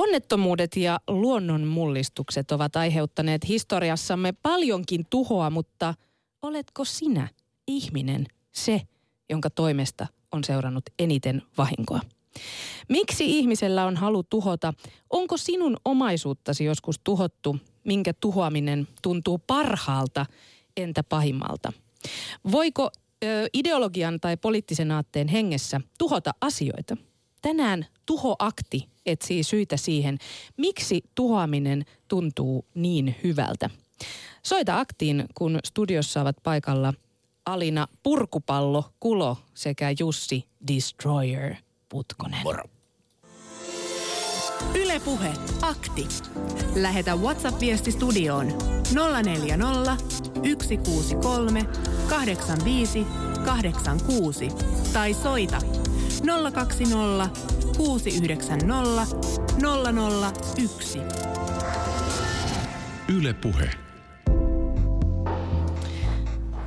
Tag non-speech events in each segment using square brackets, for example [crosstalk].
Onnettomuudet ja luonnon mullistukset ovat aiheuttaneet historiassamme paljonkin tuhoa, mutta oletko sinä, ihminen, se, jonka toimesta on seurannut eniten vahinkoa? Miksi ihmisellä on halu tuhota? Onko sinun omaisuuttasi joskus tuhottu? Minkä tuhoaminen tuntuu parhaalta, entä pahimmalta? Voiko ö, ideologian tai poliittisen aatteen hengessä tuhota asioita? Tänään tuhoakti etsii syitä siihen, miksi tuhoaminen tuntuu niin hyvältä. Soita aktiin, kun studiossa ovat paikalla Alina Purkupallo Kulo sekä Jussi Destroyer Putkonen. Moro. Ylepuhe akti. Lähetä WhatsApp-viesti studioon 040 163 85 86 tai soita 020 690 001. Yle Puhe.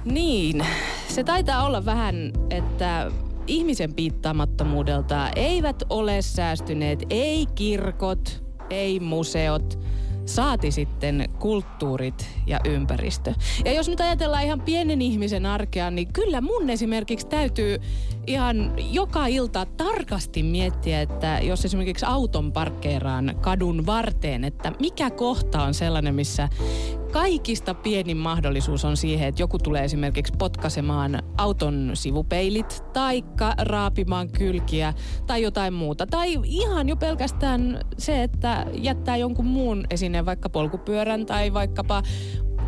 Niin, se taitaa olla vähän, että ihmisen piittaamattomuudelta eivät ole säästyneet ei kirkot, ei museot, saati sitten kulttuurit ja ympäristö. Ja jos nyt ajatellaan ihan pienen ihmisen arkea, niin kyllä mun esimerkiksi täytyy ihan joka ilta tarkasti miettiä, että jos esimerkiksi auton parkkeeraan kadun varteen, että mikä kohta on sellainen, missä kaikista pienin mahdollisuus on siihen, että joku tulee esimerkiksi potkasemaan auton sivupeilit tai raapimaan kylkiä tai jotain muuta. Tai ihan jo pelkästään se, että jättää jonkun muun esineen, vaikka polkupyörän tai vaikkapa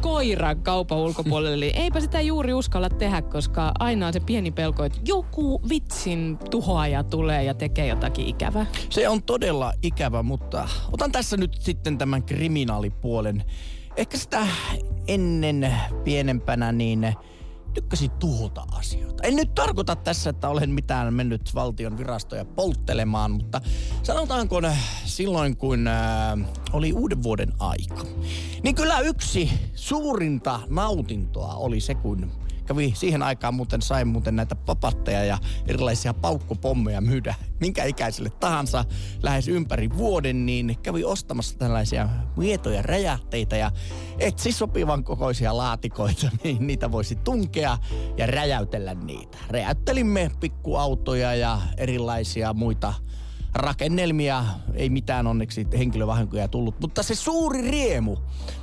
koiran kaupan ulkopuolelle, niin eipä sitä juuri uskalla tehdä, koska aina on se pieni pelko, että joku vitsin tuhoaja tulee ja tekee jotakin ikävää. Se on todella ikävä, mutta otan tässä nyt sitten tämän kriminaalipuolen. Ehkä sitä ennen pienempänä niin tykkäsin tuhota asioita. En nyt tarkoita tässä, että olen mitään mennyt valtion virastoja polttelemaan, mutta sanotaanko silloin, kun äh, oli uuden vuoden aika, niin kyllä yksi suurinta nautintoa oli se, kun kävi siihen aikaan muuten, sain muuten näitä papatteja ja erilaisia paukkupommeja myydä minkä ikäiselle tahansa lähes ympäri vuoden, niin kävi ostamassa tällaisia mietoja räjähteitä ja etsi sopivan kokoisia laatikoita, [laughs] niin niitä voisi tunkea ja räjäytellä niitä. Räjäyttelimme pikkuautoja ja erilaisia muita rakennelmia, ei mitään onneksi henkilövahinkoja tullut, mutta se suuri riemu,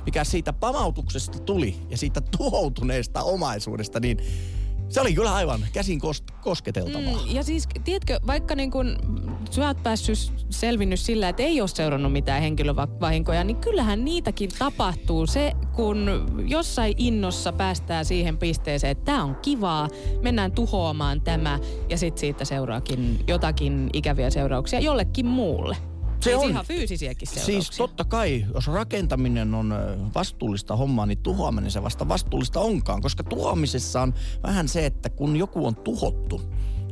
mikä siitä pamautuksesta tuli ja siitä tuhoutuneesta omaisuudesta, niin se oli kyllä aivan käsin kos- kosketeltavaa. Mm, ja siis, tiedätkö, vaikka niin kun sä oot päässyt selvinnyt sillä, että ei ole seurannut mitään henkilövahinkoja, niin kyllähän niitäkin tapahtuu. Se, kun jossain innossa päästään siihen pisteeseen, että tämä on kivaa, mennään tuhoamaan tämä, ja sitten siitä seuraakin jotakin ikäviä seurauksia jollekin muulle. Se Siis on. ihan fyysisiäkin seurauksia. Siis totta kai, jos rakentaminen on vastuullista hommaa, niin tuhoaminen se vasta vastuullista onkaan. Koska tuhoamisessa on vähän se, että kun joku on tuhottu,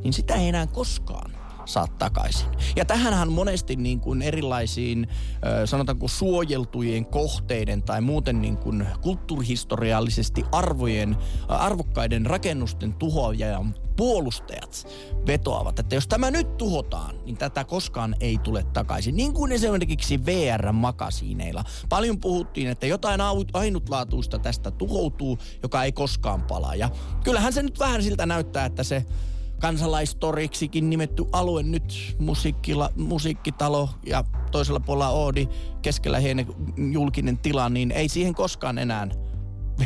niin sitä ei enää koskaan saa takaisin. Ja tähänhän monesti niin kuin erilaisiin, sanotaanko suojeltujen kohteiden tai muuten niin kuin kulttuurihistoriallisesti arvojen, arvokkaiden rakennusten tuhoajan puolustajat vetoavat, että jos tämä nyt tuhotaan, niin tätä koskaan ei tule takaisin. Niin kuin esimerkiksi VR-makasiineilla. Paljon puhuttiin, että jotain ainutlaatuista tästä tuhoutuu, joka ei koskaan palaa. Ja kyllähän se nyt vähän siltä näyttää, että se kansalaistoriksikin nimetty alue nyt. Musiikkila, musiikkitalo ja toisella puolella Oodi, keskellä hieno julkinen tila, niin ei siihen koskaan enää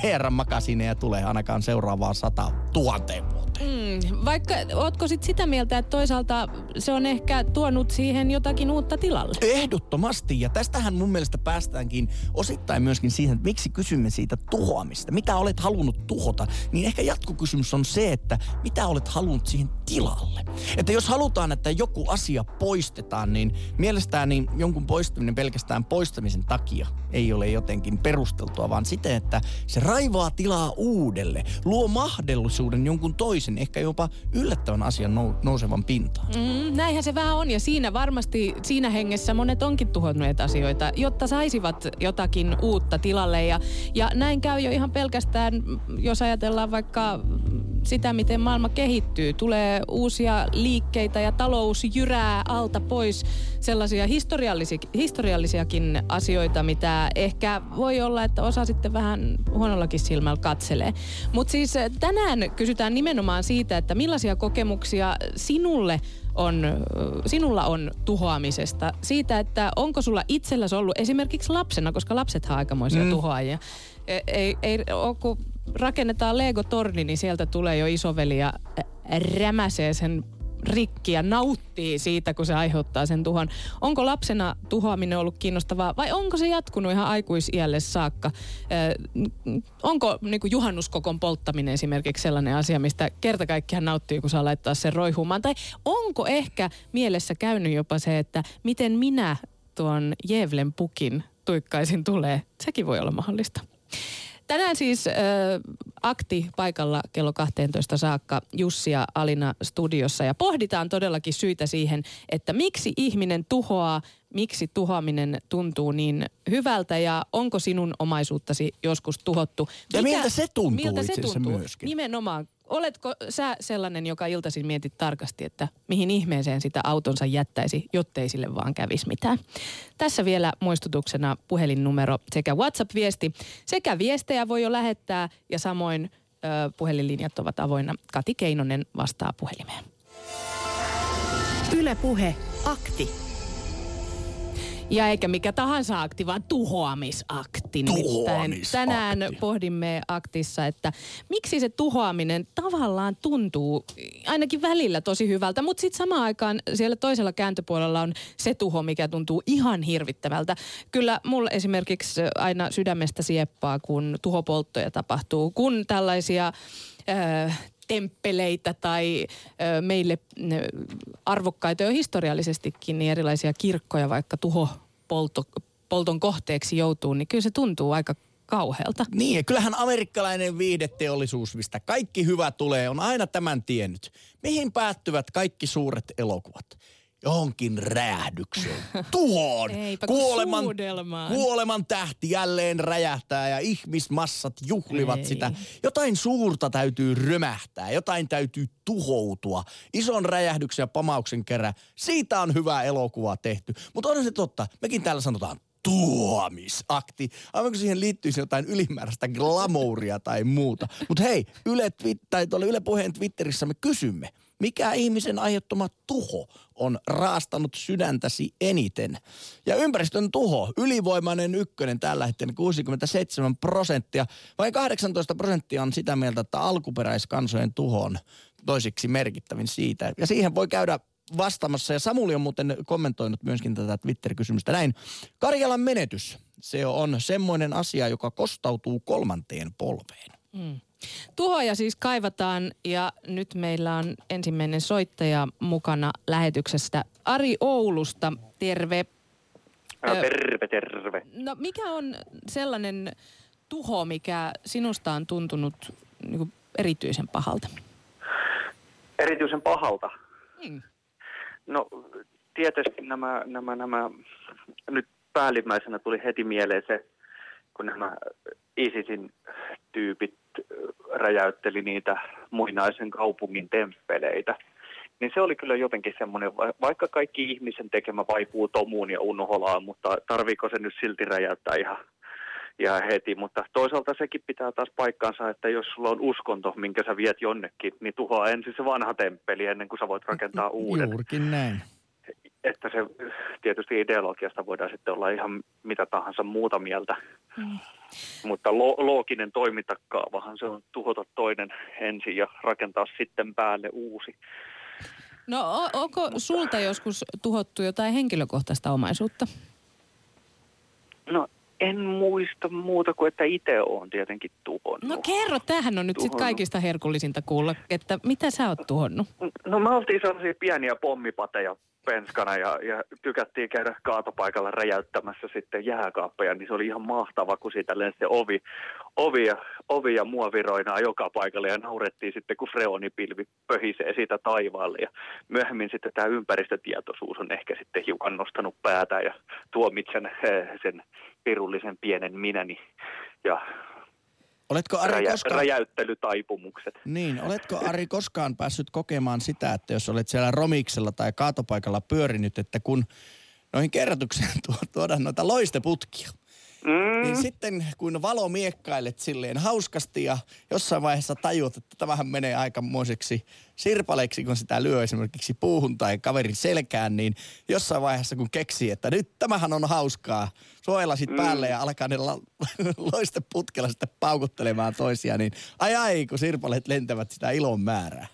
VR-makasineja tule ainakaan seuraavaan sata tuhanteen vuoteen. Mm, vaikka ootko sit sitä mieltä, että toisaalta se on ehkä tuonut siihen jotakin uutta tilalle? Ehdottomasti, ja tästähän mun mielestä päästäänkin osittain myöskin siihen, että miksi kysymme siitä tuhoamista. Mitä olet halunnut tuhota, niin ehkä jatkokysymys on se, että mitä olet halunnut siihen tilalle. Että jos halutaan, että joku asia poistetaan, niin mielestäni jonkun poistaminen pelkästään poistamisen takia ei ole jotenkin perusteltua, vaan siten, että se raivaa tilaa uudelle, luo mahdollisuuden jonkun toisen, ehkä jopa yllättävän asian nou- nousevan pintaan. Mm, näinhän se vähän on ja siinä varmasti siinä hengessä monet onkin tuhonneet asioita, jotta saisivat jotakin uutta tilalle ja, ja näin käy jo ihan pelkästään, jos ajatellaan vaikka sitä, miten maailma kehittyy. Tulee uusia liikkeitä ja talous jyrää alta pois sellaisia historiallisi, historiallisiakin asioita, mitä ehkä voi olla, että osa sitten vähän huonollakin silmällä katselee. Mutta siis tänään kysytään nimenomaan siitä, että millaisia kokemuksia sinulle on, sinulla on tuhoamisesta. Siitä, että onko sulla itselläsi ollut esimerkiksi lapsena, koska lapsethan aikamoisia mm. tuhoajia. Ei, ei, ei kun rakennetaan Lego-torni, niin sieltä tulee jo isoveli ja rämäsee sen rikki ja nauttii siitä, kun se aiheuttaa sen tuhon. Onko lapsena tuhoaminen ollut kiinnostavaa vai onko se jatkunut ihan aikuisiälle saakka? Äh, onko niin kuin juhannuskokon polttaminen esimerkiksi sellainen asia, mistä kerta kaikkiaan nauttii, kun saa laittaa sen roihumaan? Tai onko ehkä mielessä käynyt jopa se, että miten minä tuon Jevlen pukin tuikkaisin tulee? Sekin voi olla mahdollista. Tänään siis äh, akti paikalla kello 12 saakka Jussi ja Alina studiossa ja pohditaan todellakin syitä siihen, että miksi ihminen tuhoaa, miksi tuhoaminen tuntuu niin hyvältä ja onko sinun omaisuuttasi joskus tuhottu. Ja Mikä, miltä se tuntuu miltä se tuntuu? myöskin? Nimenomaan oletko sä sellainen, joka iltaisin mietit tarkasti, että mihin ihmeeseen sitä autonsa jättäisi, jottei sille vaan kävisi mitään? Tässä vielä muistutuksena puhelinnumero sekä WhatsApp-viesti. Sekä viestejä voi jo lähettää ja samoin ö, puhelinlinjat ovat avoinna. Kati Keinonen vastaa puhelimeen. Ylepuhe akti. Ja eikä mikä tahansa akti, vaan tuhoamisakti. Tuhoamisakti. tänään pohdimme aktissa, että miksi se tuhoaminen tavallaan tuntuu ainakin välillä tosi hyvältä, mutta sitten samaan aikaan siellä toisella kääntöpuolella on se tuho, mikä tuntuu ihan hirvittävältä. Kyllä mulla esimerkiksi aina sydämestä sieppaa, kun tuhopolttoja tapahtuu, kun tällaisia äh, temppeleitä tai ö, meille arvokkaita jo historiallisestikin niin erilaisia kirkkoja vaikka tuho polto, polton kohteeksi joutuu, niin kyllä se tuntuu aika kauhealta. Niin, ja kyllähän amerikkalainen viihdeteollisuus, mistä kaikki hyvä tulee, on aina tämän tiennyt. Mihin päättyvät kaikki suuret elokuvat? Johonkin räjähdykseen, [laughs] tuhoon. Eipä, kuoleman, kuoleman tähti jälleen räjähtää ja ihmismassat juhlivat Ei. sitä. Jotain suurta täytyy römähtää, jotain täytyy tuhoutua. Ison räjähdyksen ja pamauksen kerran. Siitä on hyvä elokuva tehty. Mutta on se totta, mekin täällä sanotaan tuomisakti. Aivan kun siihen liittyisi jotain ylimääräistä glamouria tai muuta. Mutta hei, Yle, tai Yle Puheen Twitterissä me kysymme – mikä ihmisen aiheuttama tuho on raastanut sydäntäsi eniten? Ja ympäristön tuho, ylivoimainen ykkönen tällä hetkellä 67 prosenttia. Vain 18 prosenttia on sitä mieltä, että alkuperäiskansojen tuho on toisiksi merkittävin siitä. Ja siihen voi käydä vastaamassa. Ja Samuli on muuten kommentoinut myöskin tätä Twitter-kysymystä näin. Karjalan menetys, se on semmoinen asia, joka kostautuu kolmanteen polveen. Mm. Tuhoja siis kaivataan ja nyt meillä on ensimmäinen soittaja mukana lähetyksestä. Ari Oulusta, terve. No, terve, terve. No mikä on sellainen tuho, mikä sinusta on tuntunut niin kuin erityisen pahalta? Erityisen pahalta? Hmm. No tietysti nämä, nämä, nämä, nyt päällimmäisenä tuli heti mieleen se, kun nämä ISISin tyypit räjäytteli niitä muinaisen kaupungin temppeleitä. Niin se oli kyllä jotenkin semmoinen, vaikka kaikki ihmisen tekemä vaipuu tomuun ja unholaan, mutta tarviiko se nyt silti räjäyttää ihan, ihan heti. Mutta toisaalta sekin pitää taas paikkaansa, että jos sulla on uskonto, minkä sä viet jonnekin, niin tuhoa ensin se vanha temppeli ennen kuin sä voit rakentaa uuden. Juurikin näin että se tietysti ideologiasta voidaan sitten olla ihan mitä tahansa muuta mieltä. Mm. Mutta lo- looginen toimintakaavahan se on tuhota toinen ensin ja rakentaa sitten päälle uusi. No onko Mutta... sulta joskus tuhottu jotain henkilökohtaista omaisuutta? No en muista muuta kuin, että itse olen tietenkin tuhonnut. No kerro, tämähän on nyt sitten kaikista herkullisinta kuulla, että mitä sä oot tuhonnut? No me oltiin sellaisia pieniä pommipateja penskana ja, ja tykättiin käydä kaatopaikalla räjäyttämässä sitten jääkaappeja, niin se oli ihan mahtava, kun siitä lensi ovi, ovi, ja, ovi ja muoviroinaa joka paikalle ja naurettiin sitten, kun freonipilvi pöhisee siitä taivaalle. Ja myöhemmin sitten tämä ympäristötietoisuus on ehkä sitten hiukan nostanut päätä ja tuomitsen sen pirullisen pienen minäni ja Oletko Ari räjä, koskaan... räjäyttelytaipumukset. Niin, oletko Ari koskaan päässyt kokemaan sitä, että jos olet siellä romiksella tai kaatopaikalla pyörinyt, että kun noihin kerrotukseen [laughs] tuodaan noita loisteputkia, Mm. Niin sitten kun valo miekkailet silleen hauskasti ja jossain vaiheessa tajuat, että tämähän menee aikamoiseksi sirpaleiksi, kun sitä lyö esimerkiksi puuhun tai kaverin selkään, niin jossain vaiheessa kun keksii, että nyt tämähän on hauskaa, suojelasit mm. päälle ja alkaa ne [laughs] loisteputkella sitten paukuttelemaan toisia, niin ai ai, kun sirpaleet lentävät sitä ilon määrää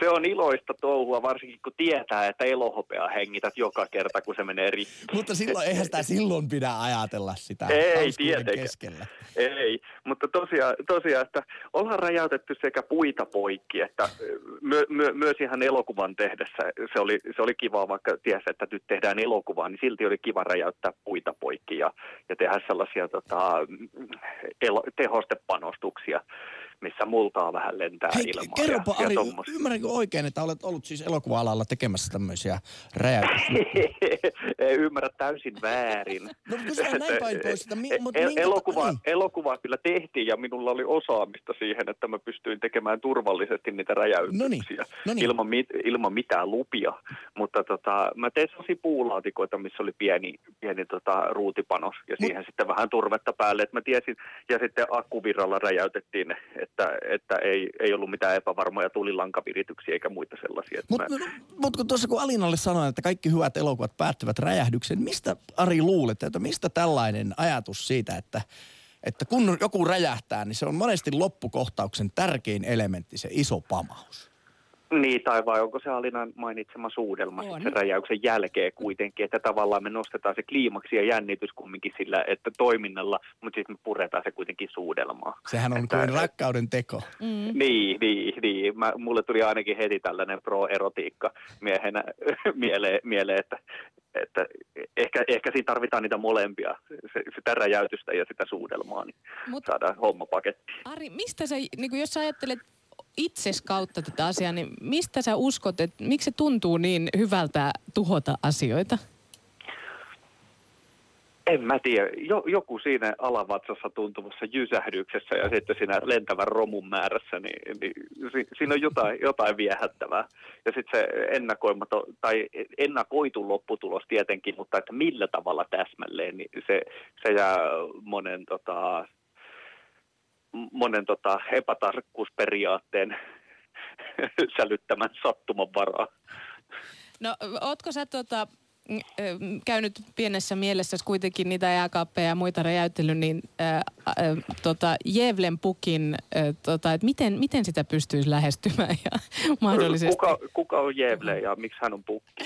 se on iloista touhua, varsinkin kun tietää, että elohopea hengität joka kerta, kun se menee rikki. Mutta silloin, eihän sitä silloin pidä ajatella sitä Ei, tietenkään. keskellä. Ei, mutta tosiaan, tosiaan, että ollaan räjäytetty sekä puita poikki, että my, my, myös ihan elokuvan tehdessä se oli, se oli kiva, vaikka tiesi, että nyt tehdään elokuvaa, niin silti oli kiva räjäyttää puita poikki ja, ja tehdä sellaisia tota, elo, tehostepanostuksia missä multaa vähän lentää Hei, ilmaan. Kerropa ja, Ari, ja ymmärränkö oikein, että olet ollut siis elokuva-alalla tekemässä tämmöisiä räjäytyksiä? [laughs] Ei ymmärrä täysin väärin. No kysyhän näin päin pois, että mi, mutta El- elokuva, niin. elokuva kyllä tehtiin ja minulla oli osaamista siihen, että mä pystyin tekemään turvallisesti niitä räjäytyksiä no niin. No niin. Ilman, mit, ilman mitään lupia. Mutta tota, mä tein sellaisia puulaatikoita, missä oli pieni, pieni tota, ruutipanos ja siihen Mut... sitten vähän turvetta päälle, että mä tiesin. Ja sitten akkuvirralla räjäytettiin ne, että, että ei, ei ollut mitään epävarmoja tulilankavirityksiä eikä muita sellaisia. Mutta mä... mut kun tuossa kun Alinalle sanoin, että kaikki hyvät elokuvat päättyvät räjähdyksen, mistä Ari luulet, että mistä tällainen ajatus siitä, että, että kun joku räjähtää, niin se on monesti loppukohtauksen tärkein elementti, se iso pamaus? Niin, tai vai onko se Alinan mainitsema suudelma sen räjäyksen jälkeen kuitenkin, että tavallaan me nostetaan se kliimaksi ja jännitys kumminkin sillä, että toiminnalla, mutta sitten me puretaan se kuitenkin suudelmaa. Sehän on että, kuin rakkauden teko. Mm. Niin, niin, niin. Mä, mulle tuli ainakin heti tällainen pro-erotiikka miehenä [laughs] mieleen, mieleen että, että ehkä, ehkä siinä tarvitaan niitä molempia, se, sitä räjäytystä ja sitä suudelmaa, niin Mut, saadaan homma pakettiin. Ari, mistä sä, niin jos sä ajattelet itses kautta tätä asiaa, niin mistä sä uskot, että miksi se tuntuu niin hyvältä tuhota asioita? En mä tiedä. Jo, joku siinä alavatsassa tuntuvassa jysähdyksessä ja sitten siinä lentävän romun määrässä, niin, niin si, siinä on jotain, jotain viehättävää. Ja sitten se ennakoimaton, tai ennakoitu lopputulos tietenkin, mutta että millä tavalla täsmälleen, niin se, se jää monen tota, monen tota, epätarkkuusperiaatteen [laughs] sälyttämän sattuman varaa. No, ootko sä tota, käynyt pienessä mielessä kuitenkin niitä jääkaappeja ja muita räjäyttely, niin ää, ää, tota, Jevlen pukin, ää, tota, että miten, miten sitä pystyisi lähestymään ja [laughs] mahdollisesti... Kuka, kuka on Jevle ja miksi hän on pukki?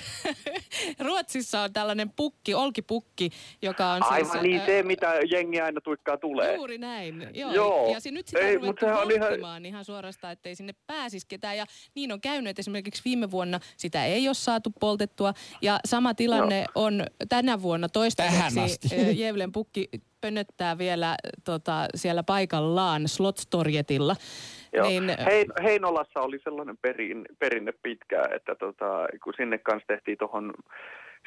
[laughs] Ruotsissa on tällainen pukki, olkipukki, joka on Aivan siis, niin, ää, se mitä jengi aina tuikkaa tulee. Juuri näin, joo. joo. Ja se nyt sitä Ei, on ruvettu on ihan... ihan suorastaan, ettei sinne pääsisi ketään. Ja niin on käynyt, että esimerkiksi viime vuonna sitä ei ole saatu poltettua. Ja sama tilanne no. on tänä vuonna toistaiseksi. [laughs] Jevlen pukki pönnöttää vielä tota, siellä paikallaan Slotstorjetilla. Joo. Niin, Hein, Heinolassa oli sellainen perin, perinne pitkään, että tota, kun sinne kanssa tehtiin tuohon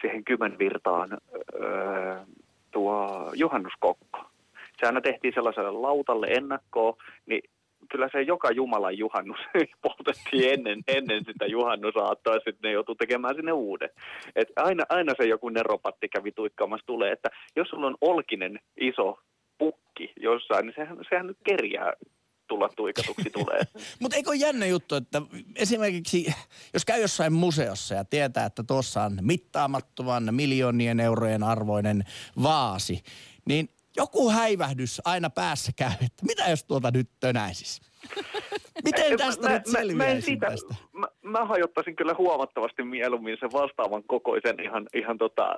siihen kymmenvirtaan öö, tuo juhannuskokko. Se aina tehtiin sellaiselle lautalle ennakkoon, niin kyllä se joka Jumalan juhannus [laughs] poltettiin ennen, ennen sitä juhannusaattoa, sitten ne joutuu tekemään sinne uuden. Et aina, aina se joku neropatti kävi tuikkaamassa tulee, että jos sulla on olkinen iso pukki jossain, niin sehän, sehän nyt kerjää tulla tuikatuksi tulee. [laughs] Mutta eikö jännä juttu, että esimerkiksi jos käy jossain museossa ja tietää, että tuossa on mittaamattoman miljoonien eurojen arvoinen vaasi, niin joku häivähdys aina päässä käy, että mitä jos tuota nyt tönäisis? Miten tästä mä, nyt selviäisin mä, tästä? Mä, mä hajottaisin kyllä huomattavasti mieluummin sen vastaavan kokoisen ihan, ihan tota,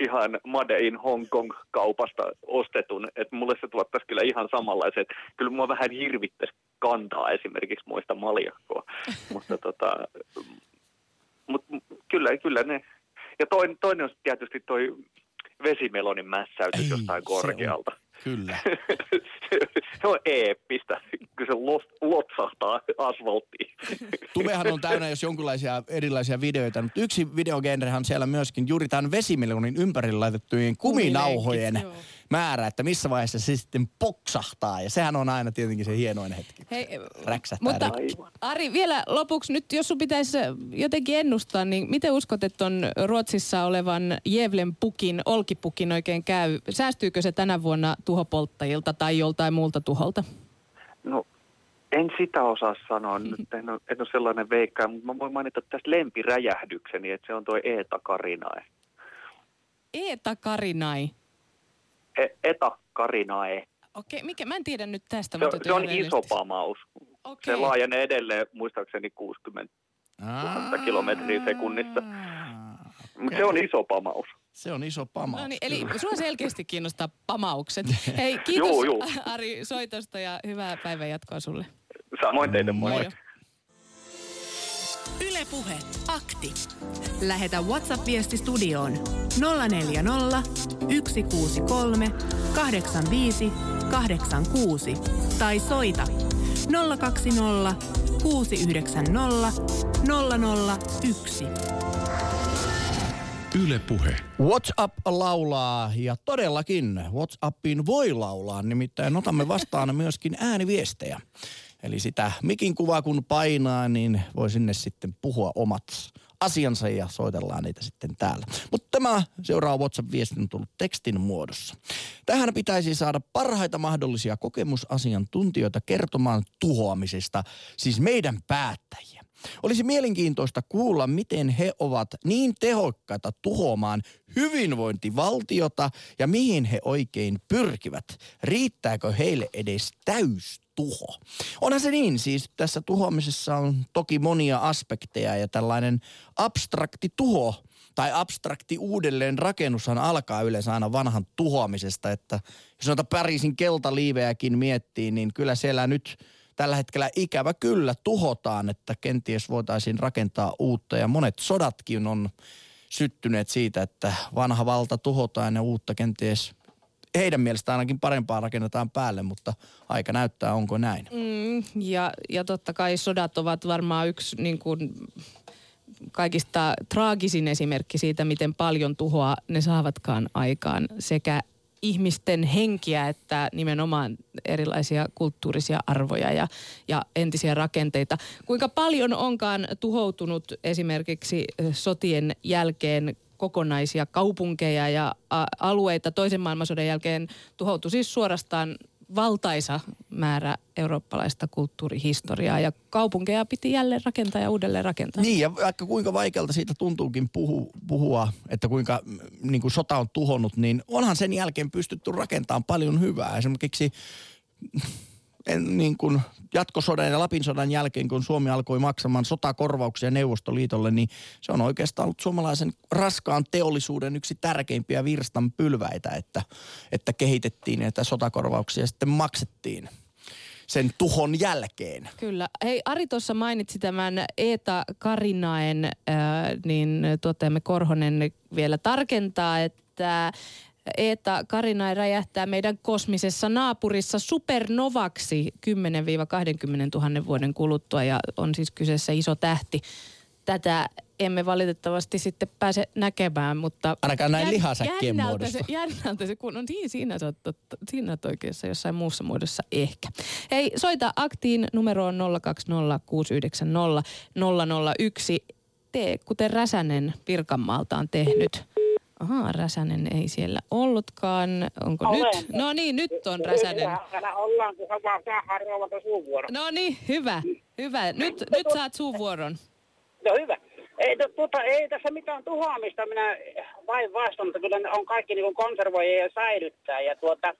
ihan Made in Hong Kong kaupasta ostetun, että mulle se tuottaisi kyllä ihan samanlaiset. Kyllä mua vähän hirvittäisi kantaa esimerkiksi muista maljakkoa, [laughs] mutta tota, mut, kyllä, kyllä ne. Ja toinen, toinen on tietysti toi vesimelonin mässäytys Ei, jostain korkealta. On, kyllä. [laughs] se on eeppistä. kyllä se lotsahtaa asfalttiin. [laughs] Tuvehan on täynnä jos jonkinlaisia erilaisia videoita, mutta yksi videogenrehan siellä myöskin juuri tämän vesimelonin ympärillä laitettujen kuminauhojen määrä, että missä vaiheessa se sitten poksahtaa. Ja sehän on aina tietenkin se hienoin hetki. Hei, mutta rikki. Ari, vielä lopuksi nyt, jos sun pitäisi jotenkin ennustaa, niin miten uskot, että on Ruotsissa olevan Jevlen pukin, olkipukin oikein käy? Säästyykö se tänä vuonna tuhopolttajilta tai joltain muulta tuholta? No en sitä osaa sanoa, nyt en ole, en ole sellainen veikkaa, mutta mä voin mainita tästä lempiräjähdykseni, että se on tuo Eeta Karinae. Eeta Karinai? E, Eta Karinae. Okei, mikä, mä en tiedä nyt tästä. Se, se on iso pamaus. Okay. Se laajenee edelleen muistaakseni 60 000 kilometriä sekunnissa. Mutta se on iso pamaus. Se on iso pamaus. No niin, eli sinua selkeästi kiinnostaa pamaukset. [laughs] Hei, kiitos joo, joo. Ari soitosta ja hyvää päivän jatkoa sulle. Samoin teille, moi. moi. Ylepuhe akti. Lähetä WhatsApp-viesti studioon 040 163 85 86 tai soita 020 690 001. Yle Puhe. WhatsApp laulaa ja todellakin WhatsAppiin voi laulaa, nimittäin otamme vastaan myöskin ääniviestejä. Eli sitä mikin kuvaa kun painaa, niin voi sinne sitten puhua omat asiansa ja soitellaan niitä sitten täällä. Mutta tämä seuraava WhatsApp-viesti on tullut tekstin muodossa. Tähän pitäisi saada parhaita mahdollisia kokemusasiantuntijoita kertomaan tuhoamisesta, siis meidän päättäjiä. Olisi mielenkiintoista kuulla, miten he ovat niin tehokkaita tuhoamaan hyvinvointivaltiota ja mihin he oikein pyrkivät. Riittääkö heille edes täys tuho. Onhan se niin, siis tässä tuhoamisessa on toki monia aspekteja ja tällainen abstrakti tuho tai abstrakti uudelleen rakennushan alkaa yleensä aina vanhan tuhoamisesta, että jos noita Pariisin keltaliivejäkin miettii, niin kyllä siellä nyt tällä hetkellä ikävä kyllä tuhotaan, että kenties voitaisiin rakentaa uutta ja monet sodatkin on syttyneet siitä, että vanha valta tuhotaan ja uutta kenties heidän mielestään ainakin parempaa rakennetaan päälle, mutta aika näyttää, onko näin. Mm, ja, ja totta kai sodat ovat varmaan yksi niin kuin, kaikista traagisin esimerkki siitä, miten paljon tuhoa ne saavatkaan aikaan sekä ihmisten henkiä että nimenomaan erilaisia kulttuurisia arvoja ja, ja entisiä rakenteita. Kuinka paljon onkaan tuhoutunut esimerkiksi sotien jälkeen kokonaisia kaupunkeja ja alueita toisen maailmansodan jälkeen tuhoutui siis suorastaan valtaisa määrä eurooppalaista kulttuurihistoriaa ja kaupunkeja piti jälleen rakentaa ja uudelleen rakentaa. Niin ja vaikka kuinka vaikealta siitä tuntuukin puhu, puhua, että kuinka niin kuin sota on tuhonnut, niin onhan sen jälkeen pystytty rakentamaan paljon hyvää. Esimerkiksi niin kuin jatkosodan ja Lapin sodan jälkeen, kun Suomi alkoi maksamaan sotakorvauksia Neuvostoliitolle, niin se on oikeastaan ollut suomalaisen raskaan teollisuuden yksi tärkeimpiä virstan pylväitä, että, että kehitettiin että sotakorvauksia sitten maksettiin sen tuhon jälkeen. Kyllä. Hei, Ari tuossa mainitsi tämän Eeta Karinaen, äh, niin tuottajamme Korhonen vielä tarkentaa, että Eeta Karina räjähtää meidän kosmisessa naapurissa supernovaksi 10-20 000 vuoden kuluttua ja on siis kyseessä iso tähti. Tätä emme valitettavasti sitten pääse näkemään, mutta... Ainakaan näin jän, lihasäkkien muodossa. Se, jännältä se, kun on niin, siinä sä oot, siinä oot oikeassa jossain muussa muodossa ehkä. Hei, soita aktiin numeroon 020690001. Tee, kuten Räsänen Pirkanmaalta on tehnyt. Ahaa, Räsänen ei siellä ollutkaan. Onko Olen. nyt? No niin, nyt on Räsänen. Täällä ollaan, kun vaan suun No niin, hyvä, hyvä. Nyt, nyt saat suun vuoron. No hyvä. Ei, no, tuota, ei tässä mitään tuhoamista, minä vain vastaan, mutta kyllä on kaikki niin konservoijia ja säilyttää. Ja tuota,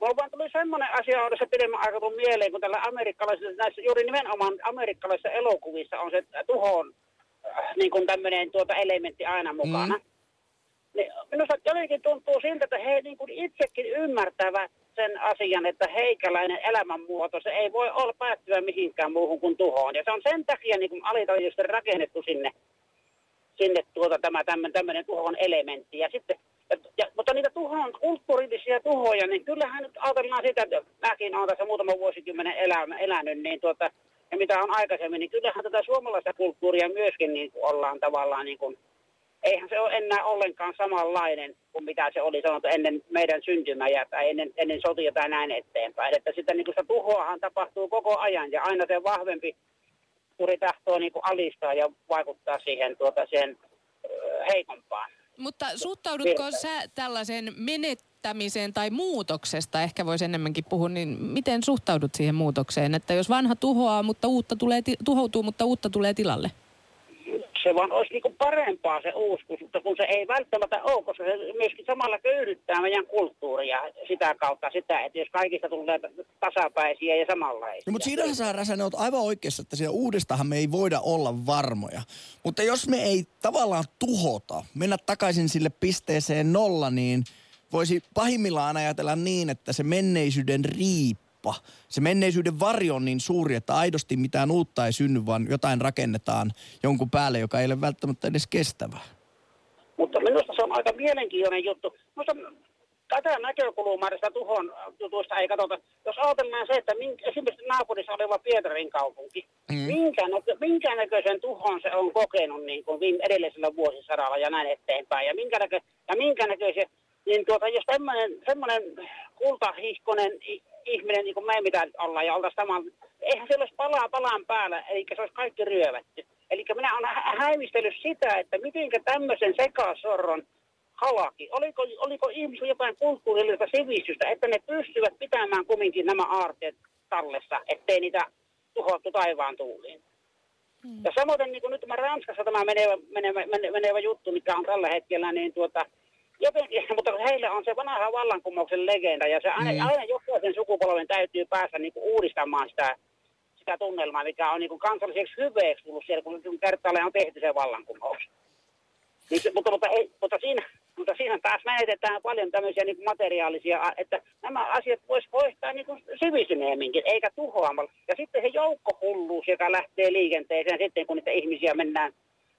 Mulla vaan tuli semmoinen asia, on se pidemmän aikaa tullut mieleen, kun tällä amerikkalaisessa, näissä juuri nimenomaan amerikkalaisissa elokuvissa on se tuhon äh, niin kuin tämmöinen tuota elementti aina mukana. Mm. Niin minusta jotenkin tuntuu siltä, että he niin kuin itsekin ymmärtävät sen asian, että heikäläinen elämänmuoto, se ei voi olla päättyä mihinkään muuhun kuin tuhoon. Ja se on sen takia niin alitajuisesti rakennettu sinne, sinne tuota, tämä tämmöinen tuhon elementti. Ja sitten, ja, ja, mutta niitä tuhon, kulttuurillisia tuhoja, niin kyllähän nyt ajatellaan sitä, että mäkin olen tässä muutama vuosikymmenen elä, elänyt, niin tuota, ja mitä on aikaisemmin, niin kyllähän tätä suomalaista kulttuuria myöskin niin kuin ollaan tavallaan niin kuin, eihän se ole enää ollenkaan samanlainen kuin mitä se oli sanottu ennen meidän syntymää tai ennen, ennen sotia tai näin eteenpäin. Että sitä, niin kuin sitä tuhoahan tapahtuu koko ajan ja aina se vahvempi kuri tahtoo niin kuin alistaa ja vaikuttaa siihen, tuota, siihen heikompaan. Mutta suhtaudutko sä tällaisen menettämiseen tai muutoksesta, ehkä voisi enemmänkin puhua, niin miten suhtaudut siihen muutokseen? Että jos vanha tuhoaa, mutta uutta tulee, tuhoutuu, mutta uutta tulee tilalle? Se vaan olisi niin parempaa se uuskus, mutta kun se ei välttämättä ole, koska se myöskin samalla köydyttää meidän kulttuuria sitä kautta sitä, että jos kaikista tulee tasapäisiä ja samanlaisia. No, mutta siinähän sä Räsänen oot aivan oikeassa, että siellä uudestahan me ei voida olla varmoja. Mutta jos me ei tavallaan tuhota, mennä takaisin sille pisteeseen nolla, niin voisi pahimmillaan ajatella niin, että se menneisyyden riip kauppa. Se menneisyyden varjo on niin suuri, että aidosti mitään uutta ei synny, vaan jotain rakennetaan jonkun päälle, joka ei ole välttämättä edes kestävää. Mutta minusta se on aika mielenkiintoinen juttu. Minusta tätä näkökulmaa tästä tuhon jutuista ei katsota. Jos ajatellaan se, että minkä, esimerkiksi naapurissa oleva Pietarin kaupunki, mm. minkä, minkä näköisen tuhon se on kokenut niin kuin viime edellisellä vuosisadalla ja näin eteenpäin, ja minkä, näkö, ja minkä näköisiä, niin tuota, jos tämmöinen, semmoinen kultahihkonen ihminen, niin kuin me mitä ollaan ja oltaisiin saman, eihän se olisi palaa palaan päällä, eli se olisi kaikki ryövätty. Eli minä olen hä- häivistellyt sitä, että mitenkä tämmöisen sekasorron halaki, oliko, oliko ihmisillä jotain kulttuurillista sivistystä, että ne pystyvät pitämään kumminkin nämä aarteet tallessa, ettei niitä tuhottu taivaan tuuliin. Hmm. Ja samoin niin kuin nyt tämä Ranskassa tämä menevä, menevä, menevä juttu, mikä on tällä hetkellä, niin tuota, jotenkin, [laughs] mutta heillä on se vanha vallankumouksen legenda ja se aina, mm. aina jokaisen sukupolven täytyy päästä niin kuin uudistamaan sitä, sitä tunnelmaa, mikä on niin kuin kansalliseksi hyveeksi tullut siellä, kun kertaalleen on tehty se vallankumous. Niin, mutta, mutta, ei, mutta, siinä, mutta siinä taas menetetään paljon tämmöisiä niin kuin materiaalisia, että nämä asiat voisi hoitaa niin kuin sivistyneemminkin, eikä tuhoamalla. Ja sitten se joukkohulluus, joka lähtee liikenteeseen sitten, kun niitä ihmisiä mennään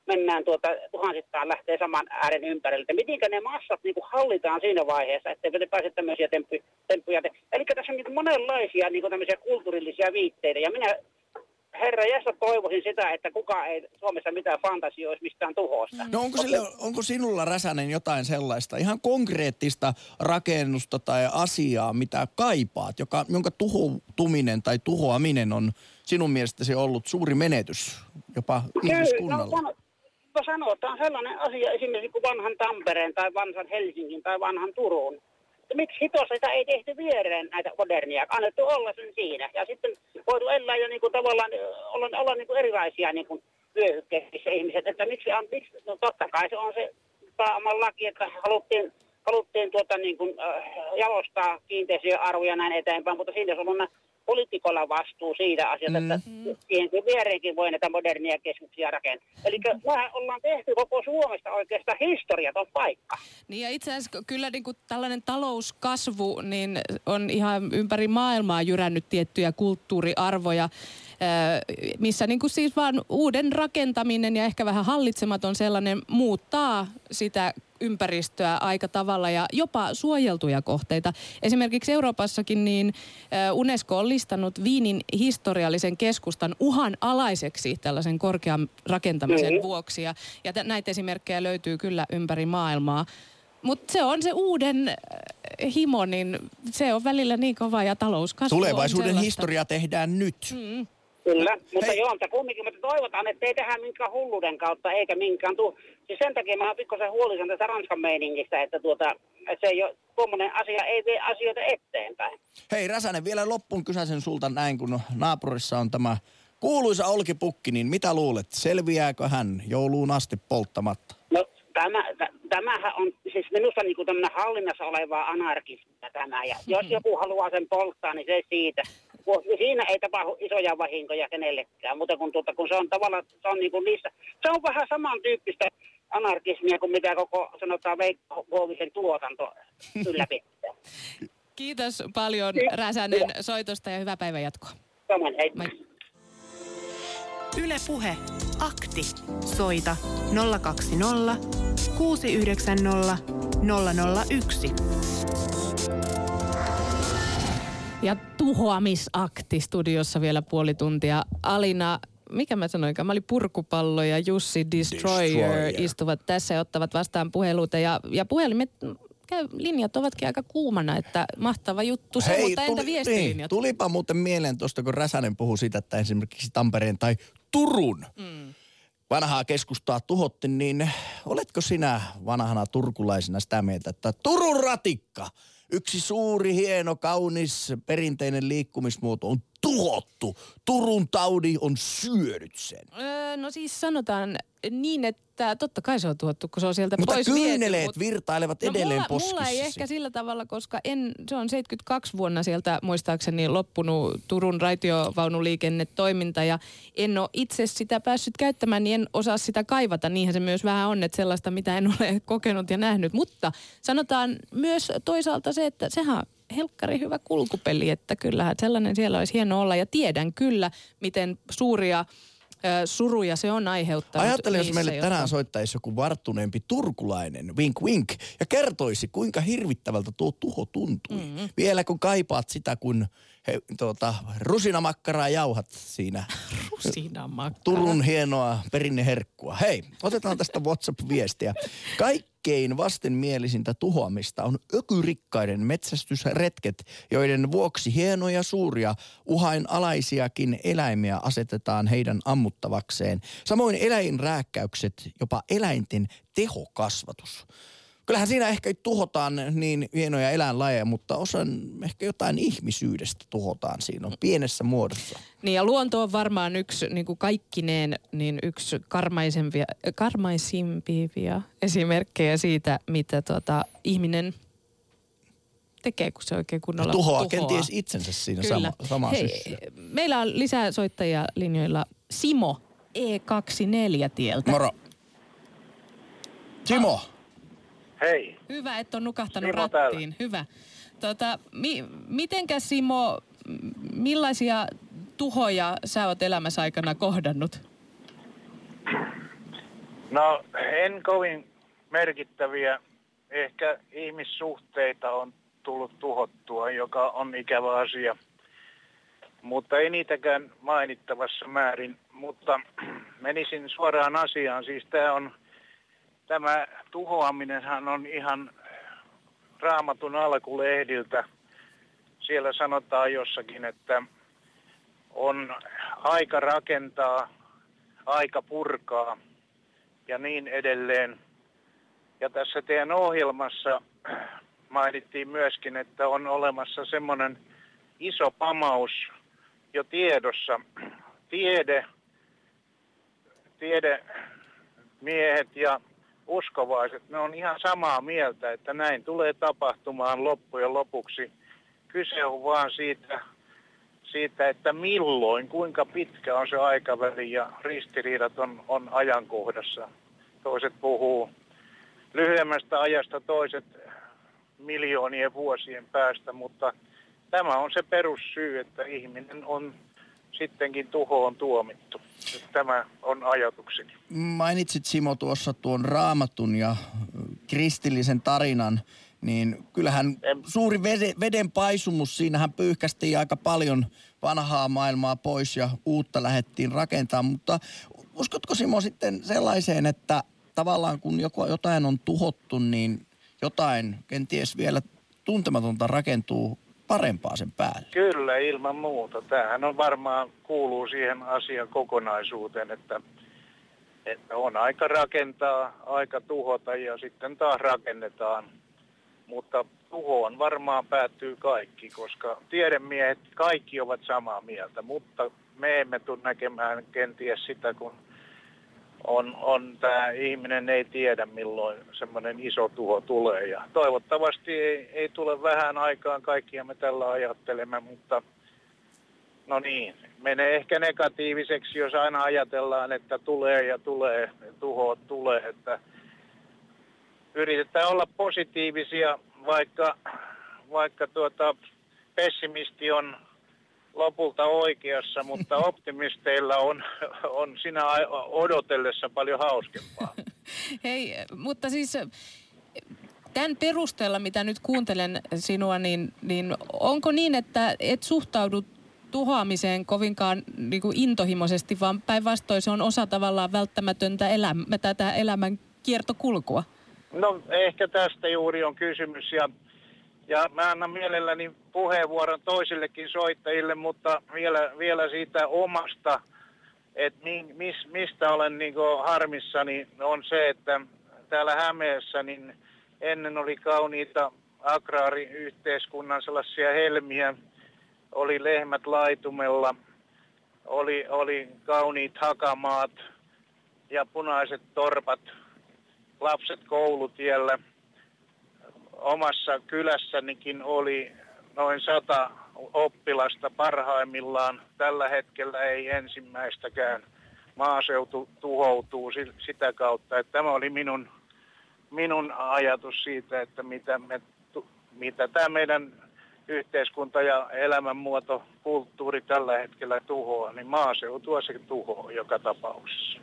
mennään tuota, tuhansittain lähtee saman äären ympärille. Miten ne massat niin kuin hallitaan siinä vaiheessa, ettei ne pääse tämmöisiä temppu, temppuja te- Eli tässä on niin monenlaisia niin kuin tämmöisiä kulttuurillisia viitteitä. Ja minä herra jästä toivoisin sitä, että kuka ei Suomessa mitään fantasioisi mistään tuhosta. No onko, sille, onko sinulla Räsänen jotain sellaista ihan konkreettista rakennusta tai asiaa, mitä kaipaat, joka, jonka tuhoutuminen tai tuhoaminen on sinun mielestäsi ollut suuri menetys jopa ihmiskunnalle? No, että on sellainen asia esimerkiksi kuin vanhan Tampereen tai vanhan Helsingin tai vanhan Turun. Että miksi hitossa ei tehty viereen näitä modernia, annettu olla sen siinä. Ja sitten voitu elää ja niin kuin tavallaan olla, olla niin kuin erilaisia niin kuin vyöhykkeissä ihmiset, että miksi, on, miksi, no totta kai se on se pääoman laki, että haluttiin, haluttiin tuota niin kuin, äh, jalostaa kiinteisiä arvoja näin eteenpäin, mutta siinä on ollut poliitikolla vastuu siitä asiasta, mm. että siihen viereenkin voi näitä modernia keskuksia rakentaa. Eli mehän ollaan tehty koko Suomesta oikeastaan historiaton paikka. Niin ja itse asiassa kyllä niin kuin tällainen talouskasvu niin on ihan ympäri maailmaa jyrännyt tiettyjä kulttuuriarvoja missä niin kuin siis vaan uuden rakentaminen ja ehkä vähän hallitsematon sellainen muuttaa sitä ympäristöä aika tavalla ja jopa suojeltuja kohteita. Esimerkiksi Euroopassakin niin UNESCO on listannut Viinin historiallisen keskustan uhan alaiseksi tällaisen korkean rakentamisen mm-hmm. vuoksi. Ja, ja näitä esimerkkejä löytyy kyllä ympäri maailmaa. Mutta se on se uuden himo, niin se on välillä niin kova ja talouskasvu Tulevaisuuden historia tehdään nyt. Mm. Kyllä, mutta Hei. joo, mutta kumminkin, mutta toivotaan, että ei tehdä minkään hulluuden kautta eikä minkään tuu. Siis sen takia mä oon pikkusen huolissaan tästä Ranskan meiningistä, että, tuota, että se ei ole, tuommoinen asia ei vie asioita eteenpäin. Hei Räsänen, vielä loppuun kysäisen sulta näin, kun naapurissa on tämä kuuluisa olkipukki, niin mitä luulet, selviääkö hän jouluun asti polttamatta? No tämä, t- tämähän on siis minusta niin kuin tämmöinen hallinnassa olevaa anarkismia tämä. Ja jos joku haluaa sen polttaa, niin se siitä siinä ei tapahdu isoja vahinkoja kenellekään, mutta kun, tuota, kun se on tavallaan, se on niin kuin niissä, se on vähän samantyyppistä anarkismia kuin mitä koko sanotaan Veikko Huovisen tuotanto ylläpitää. [laughs] Kiitos paljon Räsänen soitosta ja hyvää päivän jatkoa. Samoin, hei. Moi. Yle Puhe. Akti. Soita 020 690 001. Ja tuhoamisakti studiossa vielä puoli tuntia. Alina, mikä mä sanoinkaan? Mä olin Purkupallo ja Jussi Destroyer, Destroyer. istuvat tässä ja ottavat vastaan puheluita. Ja, ja puhelimet käy, linjat ovatkin aika kuumana, että mahtava juttu se, Hei, mutta entä tuli, viestilinjat? Niin, tulipa muuten mieleen tuosta, kun Räsänen puhui siitä, että esimerkiksi Tampereen tai Turun mm. vanhaa keskustaa tuhotti, niin oletko sinä vanhana turkulaisena sitä mieltä, että Turun ratikka, yksi suuri, hieno, kaunis, perinteinen liikkumismuoto on tuhottu. Turun taudi on syönyt sen. Öö, no siis sanotaan niin, että totta kai se on tuhottu, kun se on sieltä mutta pois kyyneleet mutta... virtailevat no edelleen mulla, poskissa. Mulla ei ehkä sillä tavalla, koska en, se on 72 vuonna sieltä muistaakseni loppunut Turun raitiovaunuliikennetoiminta ja en ole itse sitä päässyt käyttämään, niin en osaa sitä kaivata. Niinhän se myös vähän on, että sellaista, mitä en ole [laughs] kokenut ja nähnyt. Mutta sanotaan myös toisaalta se, että sehän helkkari hyvä kulkupeli, että kyllähän sellainen siellä olisi hieno olla. Ja tiedän kyllä, miten suuria suruja se on aiheuttanut. Ajattelen, jos meille jotka... tänään soittaisi joku varttuneempi turkulainen, wink wink, ja kertoisi, kuinka hirvittävältä tuo tuho tuntui. Mm-hmm. Vielä kun kaipaat sitä, kun he, tuota, rusinamakkaraa jauhat siinä. [laughs] Rusinamakkaraa. Turun hienoa perinneherkkua. Hei, otetaan tästä WhatsApp-viestiä. Kaikkein vastenmielisintä tuhoamista on ökyrikkaiden metsästysretket, joiden vuoksi hienoja suuria uhainalaisiakin eläimiä asetetaan heidän ammuttavakseen. Samoin eläinrääkkäykset, jopa eläinten tehokasvatus kyllähän siinä ehkä tuhotaan niin hienoja eläinlajeja, mutta osan ehkä jotain ihmisyydestä tuhotaan siinä on pienessä muodossa. Niin ja luonto on varmaan yksi niin kuin kaikkineen niin yksi karmaisempia, karmaisimpia esimerkkejä siitä, mitä tuota, ihminen tekee, kun se oikein kunnolla tuhoaa. tuhoaa. kenties itsensä siinä Kyllä. sama, sama Hei, Meillä on lisää soittajia linjoilla. Simo E24 tieltä. Moro. Simo. Ah. Hei. Hyvä, että on nukahtanut Simo rattiin. Täällä. Hyvä. Tota, mi, mitenkä Simo, millaisia tuhoja sä oot elämässä aikana kohdannut? No en kovin merkittäviä. Ehkä ihmissuhteita on tullut tuhottua, joka on ikävä asia. Mutta ei niitäkään mainittavassa määrin. Mutta [clears throat] menisin suoraan asiaan. Siis tämä on tämä tuhoaminenhan on ihan raamatun alkulehdiltä. Siellä sanotaan jossakin, että on aika rakentaa, aika purkaa ja niin edelleen. Ja tässä teidän ohjelmassa mainittiin myöskin, että on olemassa semmoinen iso pamaus jo tiedossa. Tiede, tiedemiehet ja uskovaiset, ne on ihan samaa mieltä, että näin tulee tapahtumaan loppujen lopuksi. Kyse on vaan siitä, siitä, että milloin, kuinka pitkä on se aikaväli ja ristiriidat on, on ajankohdassa. Toiset puhuu lyhyemmästä ajasta, toiset miljoonien vuosien päästä, mutta tämä on se perussyy, että ihminen on sittenkin tuhoon tuomittu. Tämä on ajatukseni. Mainitsit Simo tuossa tuon raamatun ja kristillisen tarinan, niin kyllähän en... suuri veden paisumus, siinähän pyyhkästiin aika paljon vanhaa maailmaa pois ja uutta lähdettiin rakentamaan, mutta uskotko Simo sitten sellaiseen, että tavallaan kun joku, jotain on tuhottu, niin jotain kenties vielä tuntematonta rakentuu parempaa sen päälle. Kyllä, ilman muuta. Tämähän on varmaan kuuluu siihen asian kokonaisuuteen, että, että on aika rakentaa, aika tuhota ja sitten taas rakennetaan. Mutta tuhoon varmaan päättyy kaikki, koska tiedemiehet kaikki ovat samaa mieltä, mutta me emme tule näkemään kenties sitä, kun on, on tämä ihminen ei tiedä milloin semmoinen iso tuho tulee. Ja toivottavasti ei, ei tule vähän aikaan, kaikkia me tällä ajattelemme, mutta no niin, menee ehkä negatiiviseksi, jos aina ajatellaan, että tulee ja tulee, tuho tulee, että yritetään olla positiivisia, vaikka, vaikka tuota, pessimisti on lopulta oikeassa, mutta [laughs] optimisteilla on, on sinä odotellessa paljon hauskempaa. [laughs] Hei, mutta siis tämän perusteella, mitä nyt kuuntelen sinua, niin, niin onko niin, että et suhtaudu tuhoamiseen kovinkaan niin kuin intohimoisesti, vaan päinvastoin se on osa tavallaan välttämätöntä elämä, tätä elämän kiertokulkua? No ehkä tästä juuri on kysymys ja, ja mä annan mielelläni puheenvuoron toisillekin soittajille, mutta vielä, vielä siitä omasta, että mis, mistä olen niin harmissani, on se, että täällä Hämeessä niin ennen oli kauniita agraariyhteiskunnan sellaisia helmiä, oli lehmät laitumella, oli, oli kauniit hakamaat ja punaiset torpat, lapset koulutiellä. Omassa kylässänikin oli noin sata oppilasta parhaimmillaan. Tällä hetkellä ei ensimmäistäkään maaseutu tuhoutuu sitä kautta. Että tämä oli minun, minun ajatus siitä, että mitä, me, mitä tämä meidän yhteiskunta ja elämänmuoto, kulttuuri tällä hetkellä tuhoaa, niin maaseutua se tuhoaa joka tapauksessa.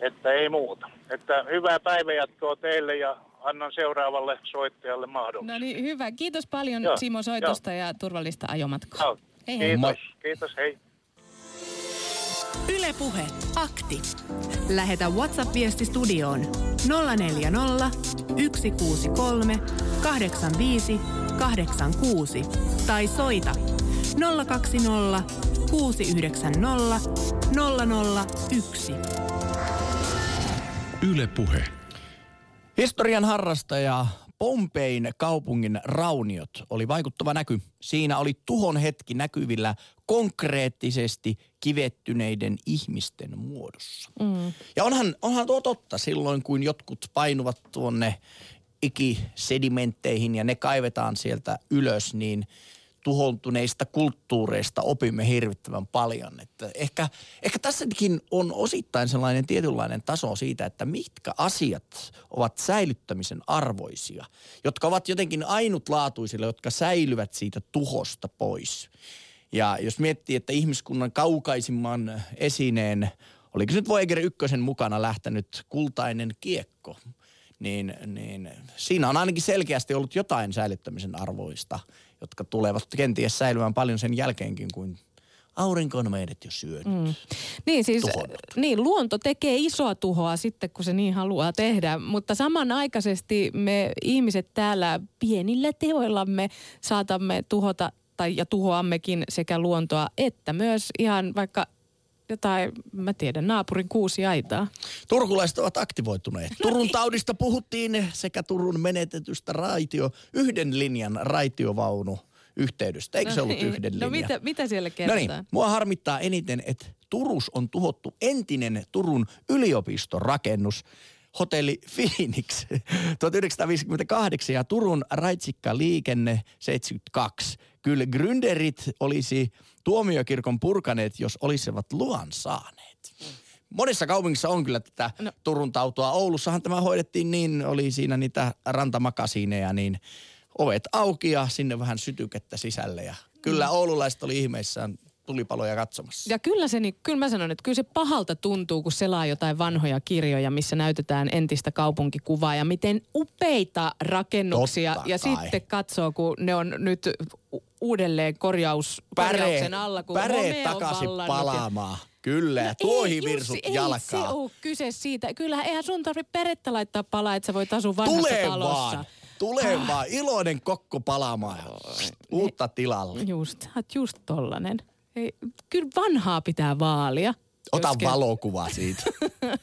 Että ei muuta. Että hyvää päivänjatkoa teille ja annan seuraavalle soittajalle mahdollisuuden. No niin, hyvä. Kiitos paljon Joo. Simo soitosta Joo. ja turvallista ajomatkaa. Joo. Hei, hei. Kiitos, kiitos, hei. Ylepuhe akti. Lähetä WhatsApp-viesti studioon 040 163 85 86 tai soita 020 690 001. Ylepuhe. Historian harrastaja Pompein kaupungin rauniot oli vaikuttava näky. Siinä oli tuhon hetki näkyvillä konkreettisesti kivettyneiden ihmisten muodossa. Mm. Ja onhan, onhan tuo totta silloin, kun jotkut painuvat tuonne ikisedimentteihin ja ne kaivetaan sieltä ylös, niin tuhoutuneista kulttuureista opimme hirvittävän paljon. Että ehkä, ehkä tässäkin on osittain sellainen tietynlainen taso siitä, että mitkä asiat ovat säilyttämisen arvoisia, jotka ovat jotenkin ainutlaatuisille, jotka säilyvät siitä tuhosta pois. Ja jos miettii, että ihmiskunnan kaukaisimman esineen, oliko nyt Voyager ykkösen mukana lähtenyt kultainen kiekko, niin, niin siinä on ainakin selkeästi ollut jotain säilyttämisen arvoista, jotka tulevat kenties säilymään paljon sen jälkeenkin, kuin aurinko on meidät jo syönyt. Mm. Niin siis, niin luonto tekee isoa tuhoa sitten, kun se niin haluaa tehdä, mutta samanaikaisesti me ihmiset täällä pienillä teoillamme saatamme tuhota tai ja tuhoammekin sekä luontoa että myös ihan vaikka jotain, mä tiedän, naapurin kuusi aitaa. Turkulaiset ovat aktivoituneet. No Turun niin. taudista puhuttiin sekä Turun menetetystä raitio, yhden linjan raitiovaunu yhteydestä. Eikö no se ollut niin. yhden no linjan? mitä, mitä siellä kerrotaan? No niin, mua harmittaa eniten, että Turus on tuhottu entinen Turun yliopistorakennus. Hotelli [laughs] Phoenix 1958 ja Turun Raitsikka liikenne 72. Kyllä Gründerit olisi tuomiokirkon purkaneet, jos olisivat luvan saaneet. Monissa kaupungissa on kyllä tätä no. Turun tautua. Oulussahan tämä hoidettiin niin, oli siinä niitä rantamakasiineja, niin ovet auki ja sinne vähän sytykettä sisälle. Ja kyllä mm. oululaiset oli ihmeissään tulipaloja katsomassa. Ja kyllä se, niin, kyllä mä sanon, että kyllä se pahalta tuntuu, kun selaa jotain vanhoja kirjoja, missä näytetään entistä kaupunkikuvaa ja miten upeita rakennuksia. Totta ja kai. sitten katsoo, kun ne on nyt uudelleen korjaus, korjauksen alla, kun päreet takaisin palaamaan. Ja... Kyllä, no tuohivirsut ei, jalkaa. Ei se ole kyse siitä. Kyllähän eihän sun tarvitse perettä laittaa palaa, että sä voit asua vanhassa Tule talossa. Vaan. Tule ah. vaan, iloinen kokko palaamaan. Uutta tilalle. Just, just tollanen. Ei, kyllä vanhaa pitää vaalia. Ota joskin. valokuva siitä.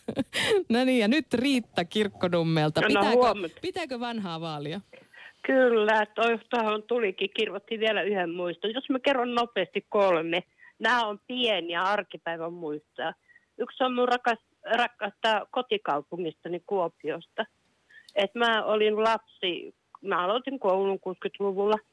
[laughs] no niin, ja nyt Riitta Kirkkonummelta. No, pitääkö, no, pitääkö vanhaa vaalia? Kyllä, toi tuohon tulikin, kirvoitti vielä yhden muiston. Jos mä kerron nopeasti kolme. Nämä on pieniä arkipäivän muistoja. Yksi on mun rakas, rakkaasta kotikaupungistani Kuopiosta. Et mä olin lapsi, mä aloitin koulun 60-luvulla –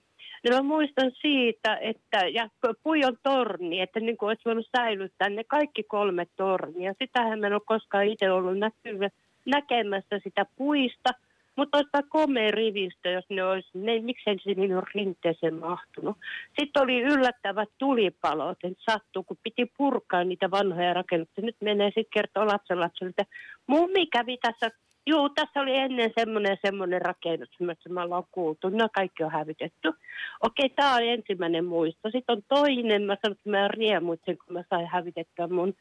niin mä muistan siitä, että ja Pujon torni, että niin kuin olisi voinut säilyttää ne kaikki kolme tornia. Sitähän mä en ole koskaan itse ollut näkyvä, näkemässä sitä puista, mutta olisi komea rivistö, jos ne olisi, ne, miksei se minun rinteeseen mahtunut. Sitten oli yllättävät tulipalot, että sattuu, kun piti purkaa niitä vanhoja rakennuksia. Nyt menee sitten kertoa lapsenlapselle, että mummi kävi tässä Joo, tässä oli ennen semmoinen semmoinen rakennus, missä me ollaan kuultu. No kaikki on hävitetty. Okei, tämä on ensimmäinen muisto. Sitten on toinen. Mä sanoin, että mä riemuitsin, kun mä sain hävitettyä mun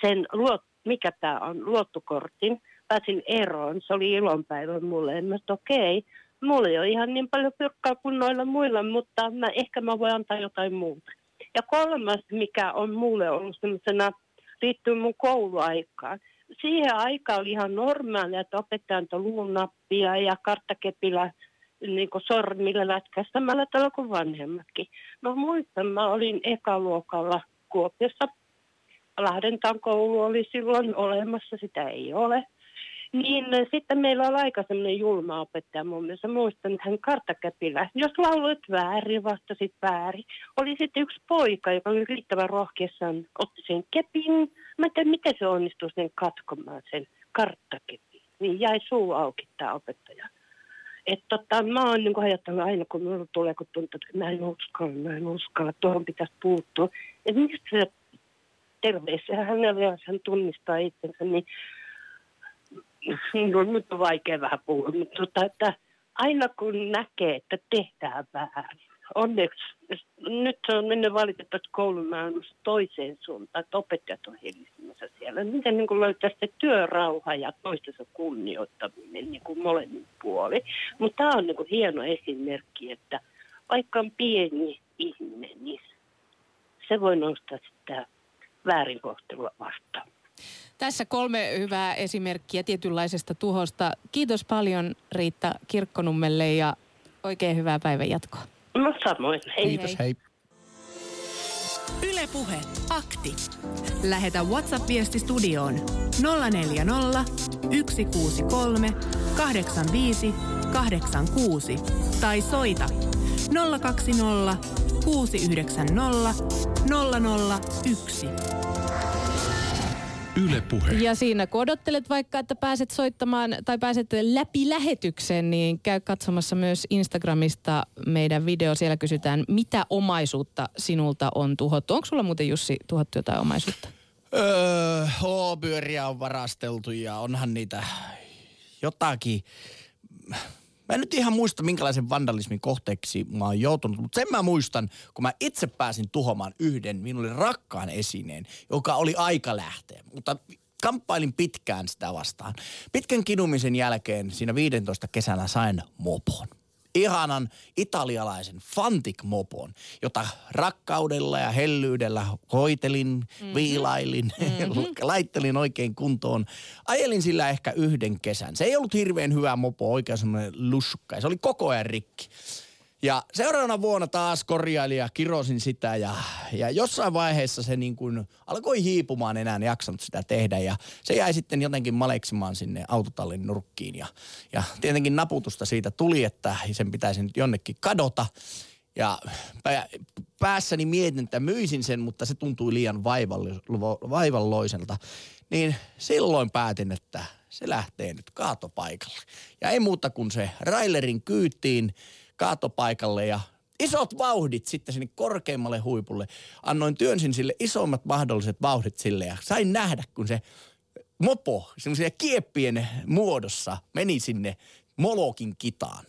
sen, luot, mikä tämä on, luottokortin. Pääsin eroon. Se oli ilonpäivä mulle. Mä sanoin, okei, mulla ei ole ihan niin paljon pyrkkaa kuin noilla muilla, mutta mä, ehkä mä voin antaa jotain muuta. Ja kolmas, mikä on mulle ollut semmoisena, liittyy mun kouluaikaan siihen aikaan oli ihan normaalia, että opettaja antoi luunnappia ja karttakepillä niin sormilla lätkästämällä tällä kuin vanhemmatkin. No muistan, mä olin ekaluokalla Kuopiossa. Lahdentaan koulu oli silloin olemassa, sitä ei ole. Niin sitten meillä oli aika semmoinen julma opettaja mun mielestä. Muistan, hän karttakäpillä, jos lauloit väärin, vastasit väärin. Oli sitten yksi poika, joka oli riittävän rohkeassaan, otti sen kepin. Mä tiedä, miten se onnistui sen katkomaan sen karttakepin. Niin jäi suu auki tämä opettaja. Että tota, mä oon niin ajatellut aina, kun minulla tulee, kun tuntuu, että mä en uskalla, mä en uskalla, tuohon pitäisi puuttua. Että mistä se terveisiä hänelle, jos hän tunnistaa itsensä, niin no, nyt on vaikea vähän puhua, mutta tota, että aina kun näkee, että tehdään väärin, onneksi nyt se on mennyt valitettavasti koulumaailmassa toiseen suuntaan, että opettajat on hillistymässä siellä. Miten niin löytää se työrauha ja toistensa kunnioittaminen niin kuin molemmin puoli. Mutta tämä on niin kuin hieno esimerkki, että vaikka on pieni ihminen, niin se voi nostaa sitä väärinkohtelua vastaan. Tässä kolme hyvää esimerkkiä tietynlaisesta tuhosta. Kiitos paljon Riitta Kirkkonummelle ja oikein hyvää päivän jatkoa. No samoin. Hei Kiitos, hei. hei. Ylepuhe akti. Lähetä WhatsApp-viesti studioon 040 163 85 86 tai soita 020 690 001. Yle Puhe. Ja siinä kun odottelet vaikka, että pääset soittamaan tai pääset läpi lähetyksen, niin käy katsomassa myös Instagramista meidän video. Siellä kysytään, mitä omaisuutta sinulta on tuhottu. Onko sulla muuten Jussi tuhottu jotain omaisuutta? Öö, pyöriä on varasteltu ja onhan niitä jotakin Mä en nyt ihan muista, minkälaisen vandalismin kohteeksi mä oon joutunut, mutta sen mä muistan, kun mä itse pääsin tuhoamaan yhden minulle rakkaan esineen, joka oli aika lähteä. Mutta kamppailin pitkään sitä vastaan. Pitkän kinumisen jälkeen siinä 15 kesänä sain mopon ihanan italialaisen Fantic-mopon, jota rakkaudella ja hellyydellä hoitelin, mm-hmm. viilailin, mm-hmm. [laughs] laittelin oikein kuntoon. Ajelin sillä ehkä yhden kesän. Se ei ollut hirveän hyvä mopo, oikein semmoinen lussukka. Se oli koko ajan rikki. Ja seuraavana vuonna taas korjailin ja kirosin sitä ja, ja jossain vaiheessa se niin kuin alkoi hiipumaan enää, jaksanut sitä tehdä ja se jäi sitten jotenkin maleksimaan sinne autotallin nurkkiin ja, ja tietenkin naputusta siitä tuli, että sen pitäisi nyt jonnekin kadota. Ja päässäni mietin, että myisin sen, mutta se tuntui liian vaivalloiselta. Niin silloin päätin, että se lähtee nyt kaatopaikalle. Ja ei muuta kuin se railerin kyytiin kaatopaikalle ja isot vauhdit sitten sinne korkeimmalle huipulle. Annoin työnsin sille isommat mahdolliset vauhdit sille ja sain nähdä, kun se mopo semmoisia kieppien muodossa meni sinne Molokin kitaan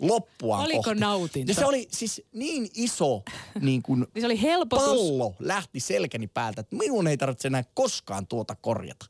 loppuaan Oliko kohti. nautinto? Ja se oli siis niin iso niin kuin [laughs] niin se oli helpotus. pallo lähti selkäni päältä, että minun ei tarvitse enää koskaan tuota korjata.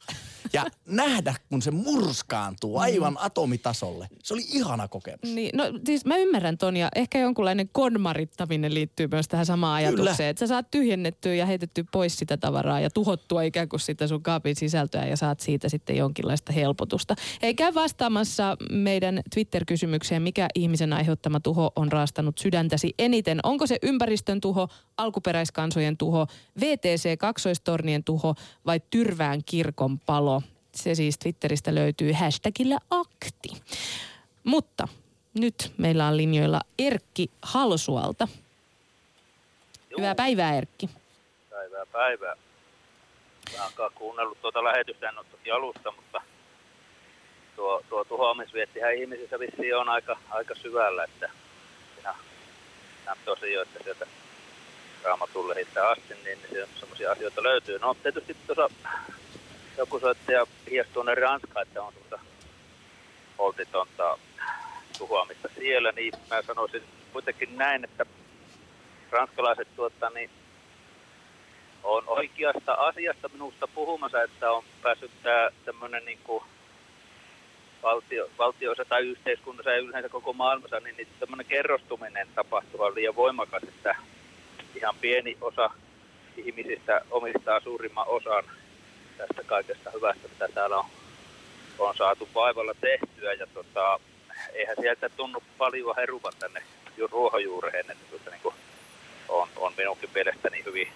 Ja nähdä, kun se murskaantuu aivan mm. atomitasolle. Se oli ihana kokemus. Niin, no siis mä ymmärrän ton ja ehkä jonkunlainen konmarittaminen liittyy myös tähän samaan ajatukseen. Kyllä. Että sä saat tyhjennettyä ja heitetty pois sitä tavaraa ja tuhottua ikään kuin sitä sun kaapin sisältöä ja saat siitä sitten jonkinlaista helpotusta. Ei käy vastaamassa meidän Twitter-kysymykseen, mikä ihmisen aiheuttama tuho on raastanut sydäntäsi eniten. Onko se ympäristön tuho, alkuperäiskansojen tuho, VTC-kaksoistornien tuho vai Tyrvään kirkon palo? Se siis Twitteristä löytyy hashtagillä akti. Mutta nyt meillä on linjoilla Erkki Halsualta. Joo. Hyvää päivää Erkki. Päivää päivää. Mä oon kuunnellut tuota lähetystä, en ole toki alusta, mutta tuo, tuo tuhoamisviettihän ihmisissä vissiin on aika, aika syvällä, että siinä on tosi jo, että sieltä raamatulle asti, niin, niin semmoisia asioita löytyy. No tietysti tuossa joku soittaja hiestuu ne Ranska, että on tuota holtitonta tuhoamista siellä, niin mä sanoisin kuitenkin näin, että ranskalaiset tuota, niin on oikeasta asiasta minusta puhumassa, että on päässyt tämä tämmöinen niin valtio, valtioissa tai yhteiskunnassa ja yleensä koko maailmassa, niin, niin tämmöinen kerrostuminen tapahtuu liian voimakas, että ihan pieni osa ihmisistä omistaa suurimman osan tästä kaikesta hyvästä, mitä täällä on, on saatu vaivalla tehtyä. Ja tota, eihän sieltä tunnu paljon heruvan tänne ruohonjuureen, että tuota, niin on, on minunkin mielestäni hyvin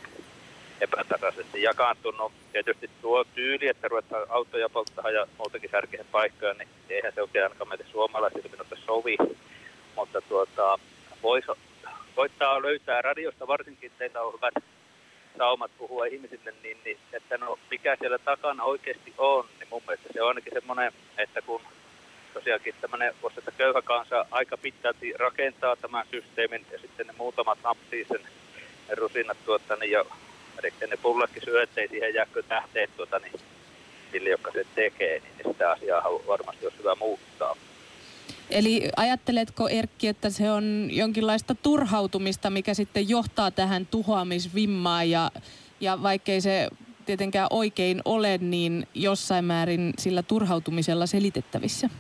epätasaisesti jakaantunut. Tietysti tuo tyyli, että ruvetaan autoja polttaa ja muutenkin särkeen paikkoja, niin eihän se oikein ainakaan meille suomalaisille minusta sovi. Mutta tuota, voisi koittaa löytää radiosta, varsinkin teillä on hyvät saumat puhua ihmisille, niin, niin että no mikä siellä takana oikeasti on, niin mun mielestä se on ainakin semmoinen, että kun tosiaankin tämmöinen, voisi että köyhä kansa aika pitkälti rakentaa tämän systeemin ja sitten ne muutamat nappii sen ne rusinat tuota, niin eli ne pullatkin syö, ettei siihen jääkö tähteet tuota, niin sille, joka se tekee, niin sitä asiaa varmasti olisi hyvä muuttaa. Eli ajatteletko Erkki, että se on jonkinlaista turhautumista, mikä sitten johtaa tähän tuhoamisvimmaan ja, ja vaikkei se tietenkään oikein ole, niin jossain määrin sillä turhautumisella selitettävissä?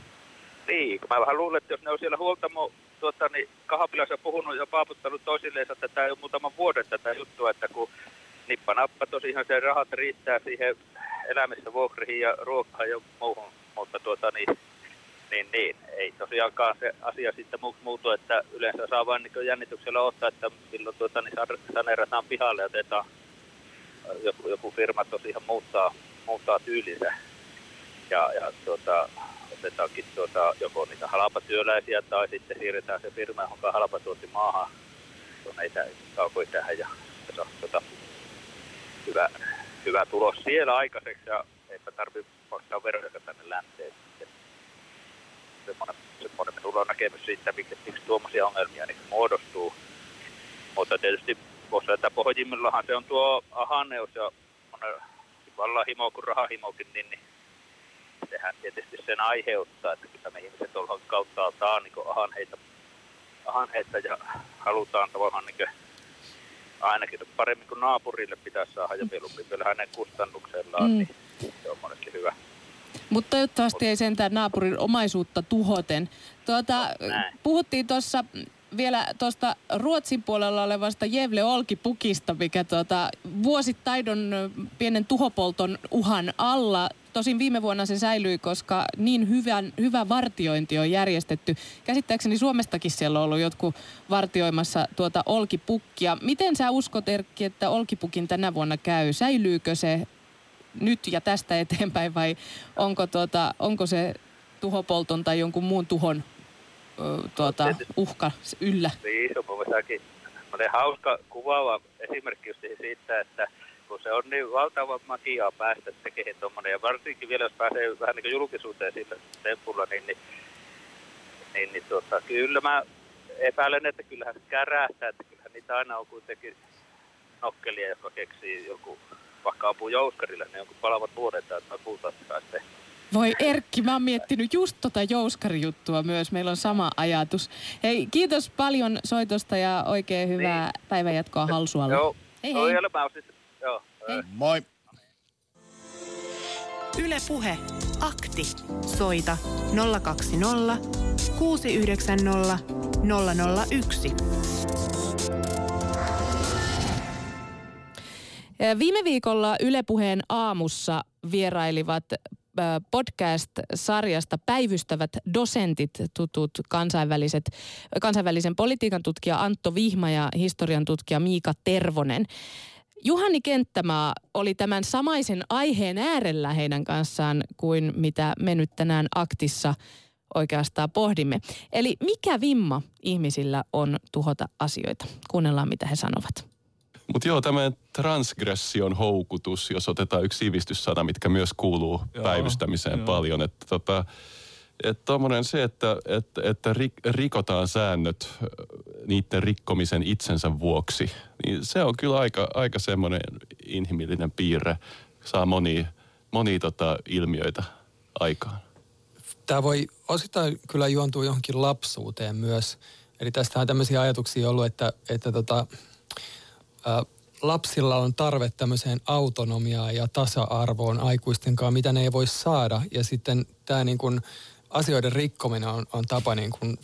Niin, mä vähän luulen, että jos ne on siellä huoltamo tuota, niin kahapilassa puhunut ja paaputtanut toisilleen, että tämä ole muutaman vuoden tätä juttua, että kun nippanappa tosiaan se rahat riittää siihen elämistä vuokriin ja ruokaan ja muuhun, mutta tuota, niin niin, niin, ei tosiaankaan se asia sitten muutu, että yleensä saa vain niin jännityksellä ottaa, että milloin tuota, niin saneerataan pihalle ja otetaan. Joku, joku firma tosiaan muuttaa, muuttaa tyylinsä. Ja, ja tuota, otetaankin tuota, joko niitä halpatyöläisiä tai sitten siirretään se firma johonka halpatuotti maahan. Tuonne kaukoihin tähän ja, ja tuota, hyvä, hyvä tulos siellä aikaiseksi ja eipä tarvitse maksaa veroja tänne länteen semmoinen, semmoinen minulla on näkemys siitä, miksi, miksi tuommoisia ongelmia niin muodostuu. Mutta tietysti voisi että pohjimmillahan se on tuo ahanneus ja vallan himo kuin rahahimokin, niin, niin sehän tietysti sen aiheuttaa, että kyllä me ihmiset ollaan kauttaaltaan niin ahanheita, ahanheita ja halutaan tavallaan niin ainakin paremmin kuin naapurille pitäisi saada ja mieluummin vielä hänen kustannuksellaan, mm. niin se on monesti hyvä. Mutta toivottavasti ei sentään naapurin omaisuutta tuhoten. Tuota, puhuttiin tuossa vielä tuosta Ruotsin puolella olevasta Jevle Olkipukista, mikä tuota, vuosittain on pienen tuhopolton uhan alla. Tosin viime vuonna se säilyi, koska niin hyvän, hyvä vartiointi on järjestetty. Käsittääkseni Suomestakin siellä on ollut jotkut vartioimassa tuota Olkipukkia. Miten sä uskot, Erkki, että Olkipukin tänä vuonna käy? Säilyykö se nyt ja tästä eteenpäin vai onko, tuota, onko se tuhopolton tai jonkun muun tuhon tuota, uhka yllä? Niin, on mun hauska kuvaava esimerkki just siitä, että kun se on niin valtava magia päästä tekemään tuommoinen, ja varsinkin vielä jos pääsee vähän niin kuin julkisuuteen sillä tempulla, niin, niin, niin, niin tuota, kyllä mä epäilen, että kyllähän se kärähtää, että kyllähän niitä aina on kuitenkin nokkelia, jotka keksii joku vaikka apuu jouskarille, niin jonkun palavat vuodet että puhutaan sitten voi Erkki, mä oon miettinyt just tota jouskarijuttua myös. Meillä on sama ajatus. Hei, kiitos paljon soitosta ja oikein hyvää niin. päivänjatkoa Halsualla. Joo. Hei hei. Joo. Hei. Moi. Yle Puhe. Akti. Soita 020 690 001. Viime viikolla Ylepuheen aamussa vierailivat podcast-sarjasta päivystävät dosentit, tutut kansainväliset, kansainvälisen politiikan tutkija Antto Vihma ja historian tutkija Miika Tervonen. Juhani Kenttämaa oli tämän samaisen aiheen äärellä heidän kanssaan kuin mitä me nyt tänään aktissa oikeastaan pohdimme. Eli mikä vimma ihmisillä on tuhota asioita? Kuunnellaan, mitä he sanovat. Mutta joo, tämä transgression houkutus, jos otetaan yksi sivistyssana, mitkä myös kuuluu joo, päivystämiseen joo. paljon. Että tota, että se, että, että, että rikotaan säännöt niiden rikkomisen itsensä vuoksi, niin se on kyllä aika, aika semmoinen inhimillinen piirre. Saa moni, moni tota ilmiöitä aikaan tämä voi osittain kyllä juontua johonkin lapsuuteen myös. Eli tästä on tämmöisiä ajatuksia ollut, että, että tota, lapsilla on tarve tämmöiseen autonomiaan ja tasa-arvoon aikuisten kanssa, mitä ne ei voi saada. Ja sitten tämä niin kuin asioiden rikkominen on, on tapa niin kuin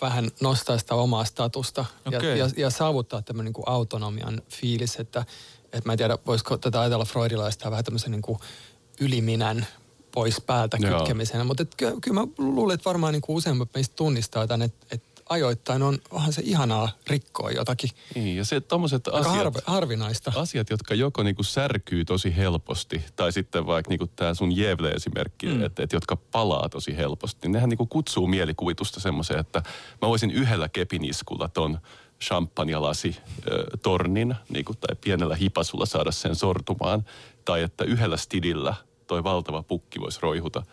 vähän nostaa sitä omaa statusta okay. ja, ja, ja saavuttaa tämmöinen niin kuin autonomian fiilis, että, että mä en tiedä, voisiko tätä ajatella freudilaista vähän tämmöisen niin kuin yliminän pois päältä kytkemisenä. Mutta kyllä, kyllä mä luulen, että varmaan niin kuin useimmat meistä tunnistaa tämän, että, että ajoittain on, onhan se ihanaa rikkoa jotakin. Niin, ja se tommoset asiat, harvi, harvinaista. asiat, jotka joko niinku särkyy tosi helposti, tai sitten vaikka niinku tämä sun Jevle-esimerkki, mm. että et, jotka palaa tosi helposti, niin nehän niinku kutsuu mielikuvitusta semmoiseen, että mä voisin yhdellä kepiniskulla ton champagnelasi äh, tornin niinku, tai pienellä hipasulla saada sen sortumaan, tai että yhdellä stidillä toi valtava pukki voisi roihuta –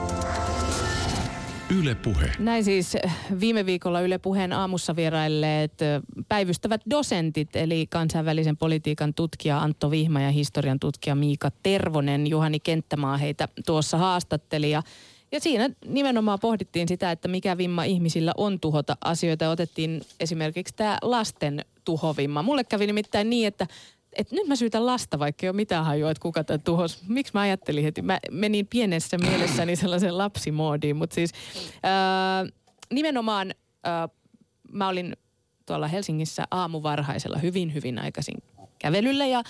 Yle Puhe. Näin siis viime viikolla Yle Puheen aamussa vierailleet päivystävät dosentit, eli kansainvälisen politiikan tutkija Antto Vihma ja historian tutkija Miika Tervonen. Juhani Kenttämaa heitä tuossa haastatteli ja ja siinä nimenomaan pohdittiin sitä, että mikä vimma ihmisillä on tuhota asioita. Otettiin esimerkiksi tämä lasten tuhovimma. Mulle kävi nimittäin niin, että et nyt mä syytän lasta, vaikka ei ole mitään hajua, että kuka tämän tuhos. Miksi mä ajattelin heti? Mä menin pienessä mielessäni sellaisen lapsimoodiin, mutta siis ää, nimenomaan ää, mä olin tuolla Helsingissä aamuvarhaisella hyvin, hyvin aikaisin kävelyllä ja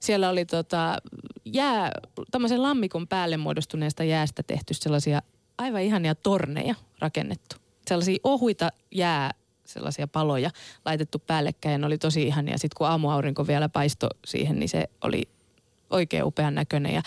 siellä oli tota, jää, tämmöisen lammikon päälle muodostuneesta jäästä tehty sellaisia aivan ihania torneja rakennettu. Sellaisia ohuita jää sellaisia paloja laitettu päällekkäin. Oli tosi ihania. Sitten kun aamuaurinko vielä paisto siihen, niin se oli oikein upean näköinen. Ja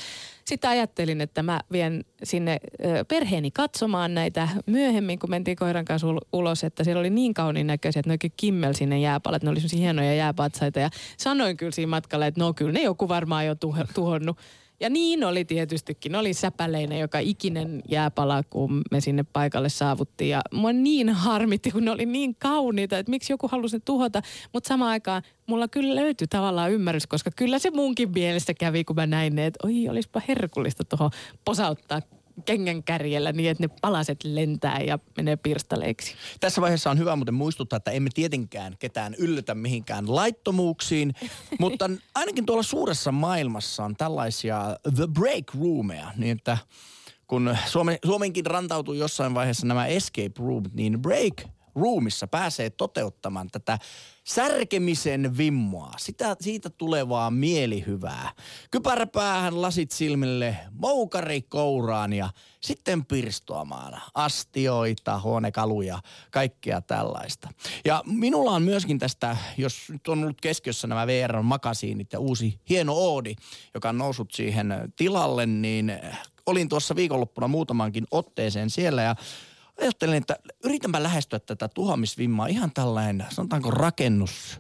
sitten ajattelin, että mä vien sinne perheeni katsomaan näitä myöhemmin, kun mentiin koiran kanssa ulos, että siellä oli niin kauniin näköisiä, että ne oikein kimmel sinne jääpalat. Ne oli hienoja jääpatsaita ja sanoin kyllä siinä matkalla, että no kyllä ne joku varmaan jo tuhonnut. Ja niin oli tietystikin. Oli säpäleinen joka ikinen jääpala, kun me sinne paikalle saavuttiin. Ja mua niin harmitti, kun ne oli niin kauniita, että miksi joku halusi ne tuhota. Mutta samaan aikaan mulla kyllä löytyi tavallaan ymmärrys, koska kyllä se munkin mielestä kävi, kun mä näin ne, että oi, olisipa herkullista tuohon posauttaa kengän kärjellä niin, että ne palaset lentää ja menee pirstaleiksi. Tässä vaiheessa on hyvä muuten muistuttaa, että emme tietenkään ketään yllätä mihinkään laittomuuksiin, [laughs] mutta ainakin tuolla suuressa maailmassa on tällaisia the break roomeja, niin että kun Suomen, Suomenkin rantautuu jossain vaiheessa nämä escape roomit, niin break roomissa pääsee toteuttamaan tätä särkemisen vimmoa, sitä, siitä tulevaa mielihyvää. Kypäräpäähän, lasit silmille, moukari kouraan ja sitten pirstoamaan astioita, huonekaluja, kaikkea tällaista. Ja minulla on myöskin tästä, jos nyt on ollut keskiössä nämä VR-makasiinit ja uusi hieno Oodi, joka on noussut siihen tilalle, niin olin tuossa viikonloppuna muutamankin otteeseen siellä ja ajattelin, että yritänpä lähestyä tätä tuhoamisvimmaa ihan tällainen, sanotaanko rakennus,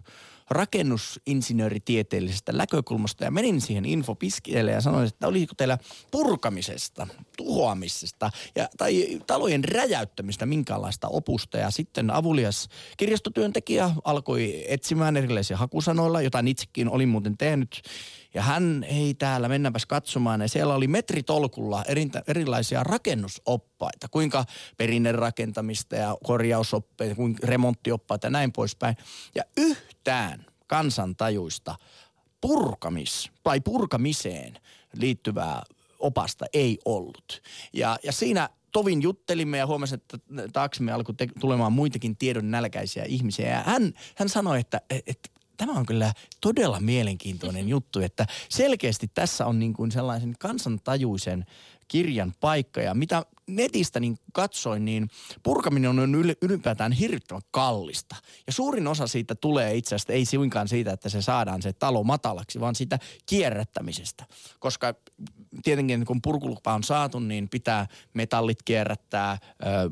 rakennusinsinööritieteellisestä näkökulmasta ja menin siihen infopiskielle ja sanoin, että olisiko teillä purkamisesta, tuhoamisesta ja, tai talojen räjäyttämistä minkäänlaista opusta. Ja sitten avulias kirjastotyöntekijä alkoi etsimään erilaisia hakusanoilla, jotain itsekin olin muuten tehnyt ja hän, ei täällä, mennäänpäs katsomaan. Ja siellä oli metritolkulla erintä, erilaisia rakennusoppaita, kuinka perinnerakentamista ja korjausoppeita, kuinka remonttioppaita ja näin poispäin. Ja yhtään kansantajuista purkamis tai purkamiseen liittyvää opasta ei ollut. Ja, ja siinä tovin juttelimme ja huomasin, että taaksemme alkoi te- tulemaan muitakin tiedon nälkäisiä ihmisiä. Ja hän, hän sanoi, että, että tämä on kyllä todella mielenkiintoinen juttu, että selkeästi tässä on niin kuin sellaisen kansantajuisen kirjan paikka. Ja mitä netistä niin katsoin, niin purkaminen on ylipäätään hirvittävän kallista. Ja suurin osa siitä tulee itse asiassa ei suinkaan siitä, että se saadaan se talo matalaksi, vaan siitä kierrättämisestä. Koska tietenkin kun purkulupa on saatu, niin pitää metallit kierrättää,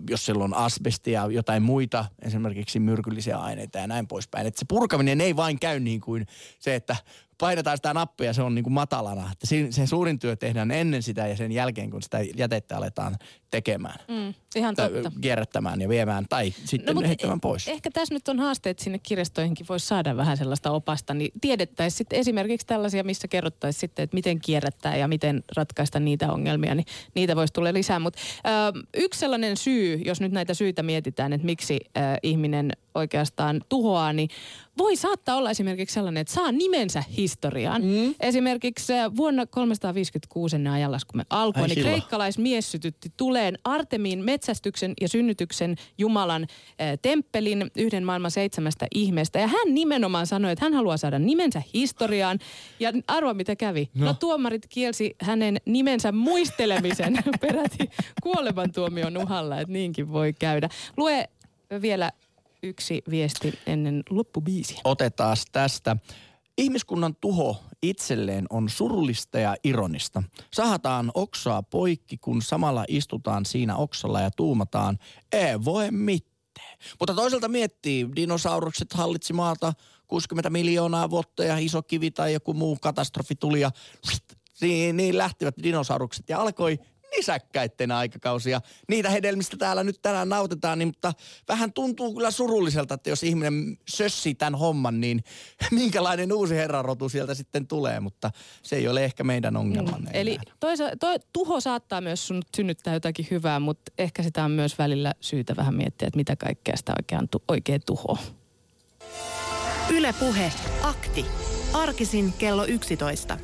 jos siellä on asbestia jotain muita, esimerkiksi myrkyllisiä aineita ja näin poispäin. Että se purkaminen ei vain käy niin kuin se, että painetaan sitä nappia, se on niin kuin matalana. Että se, se suurin työ tehdään ennen sitä ja sen jälkeen, kun sitä jätettä aletaan tekemään. Mm, ihan totta. Kierrättämään ja viemään tai sitten no, heittämään pois. Ehkä tässä nyt on haaste, että sinne kirjastoihinkin voisi saada vähän sellaista opasta, niin tiedettäisiin sitten esimerkiksi tällaisia, missä kerrottaisiin sitten, että miten kierrättää ja miten ratkaista niitä ongelmia, niin niitä voisi tulla lisää. Mutta yksi sellainen syy, jos nyt näitä syitä mietitään, että miksi ö, ihminen oikeastaan tuhoaa, niin voi saattaa olla esimerkiksi sellainen, että saa nimensä historiaan. Mm. Esimerkiksi vuonna 356 ennen ajanlaskumme alkoi, niin kreikkalaismies sytytti tuleen Artemiin metsästyksen ja synnytyksen Jumalan äh, temppelin yhden maailman seitsemästä ihmeestä. Ja hän nimenomaan sanoi, että hän haluaa saada nimensä historiaan. Ja arvoa mitä kävi. No, no tuomarit kielsi hänen nimensä muistelemisen [laughs] peräti kuolemantuomion uhalla, että niinkin voi käydä. Lue vielä yksi viesti ennen loppubiisiä. Otetaan tästä. Ihmiskunnan tuho itselleen on surullista ja ironista. Sahataan oksaa poikki, kun samalla istutaan siinä oksalla ja tuumataan, ei voi mitään. Mutta toisaalta miettii, dinosaurukset hallitsi maata 60 miljoonaa vuotta ja iso kivi tai joku muu katastrofi tuli ja niin, niin lähtivät dinosaurukset ja alkoi nisäkkäitten aikakausia. Niitä hedelmistä täällä nyt tänään nautetaan, niin, mutta vähän tuntuu kyllä surulliselta, että jos ihminen sössii tämän homman, niin [laughs] minkälainen uusi herrarotu sieltä sitten tulee, mutta se ei ole ehkä meidän ongelmamme. Mm. Eli toisa, to, tuho saattaa myös sun synnyttää jotakin hyvää, mutta ehkä sitä on myös välillä syytä vähän miettiä, että mitä kaikkea sitä oikein, tu, oikein tuho. Yle Puhe, akti. Arkisin kello 11.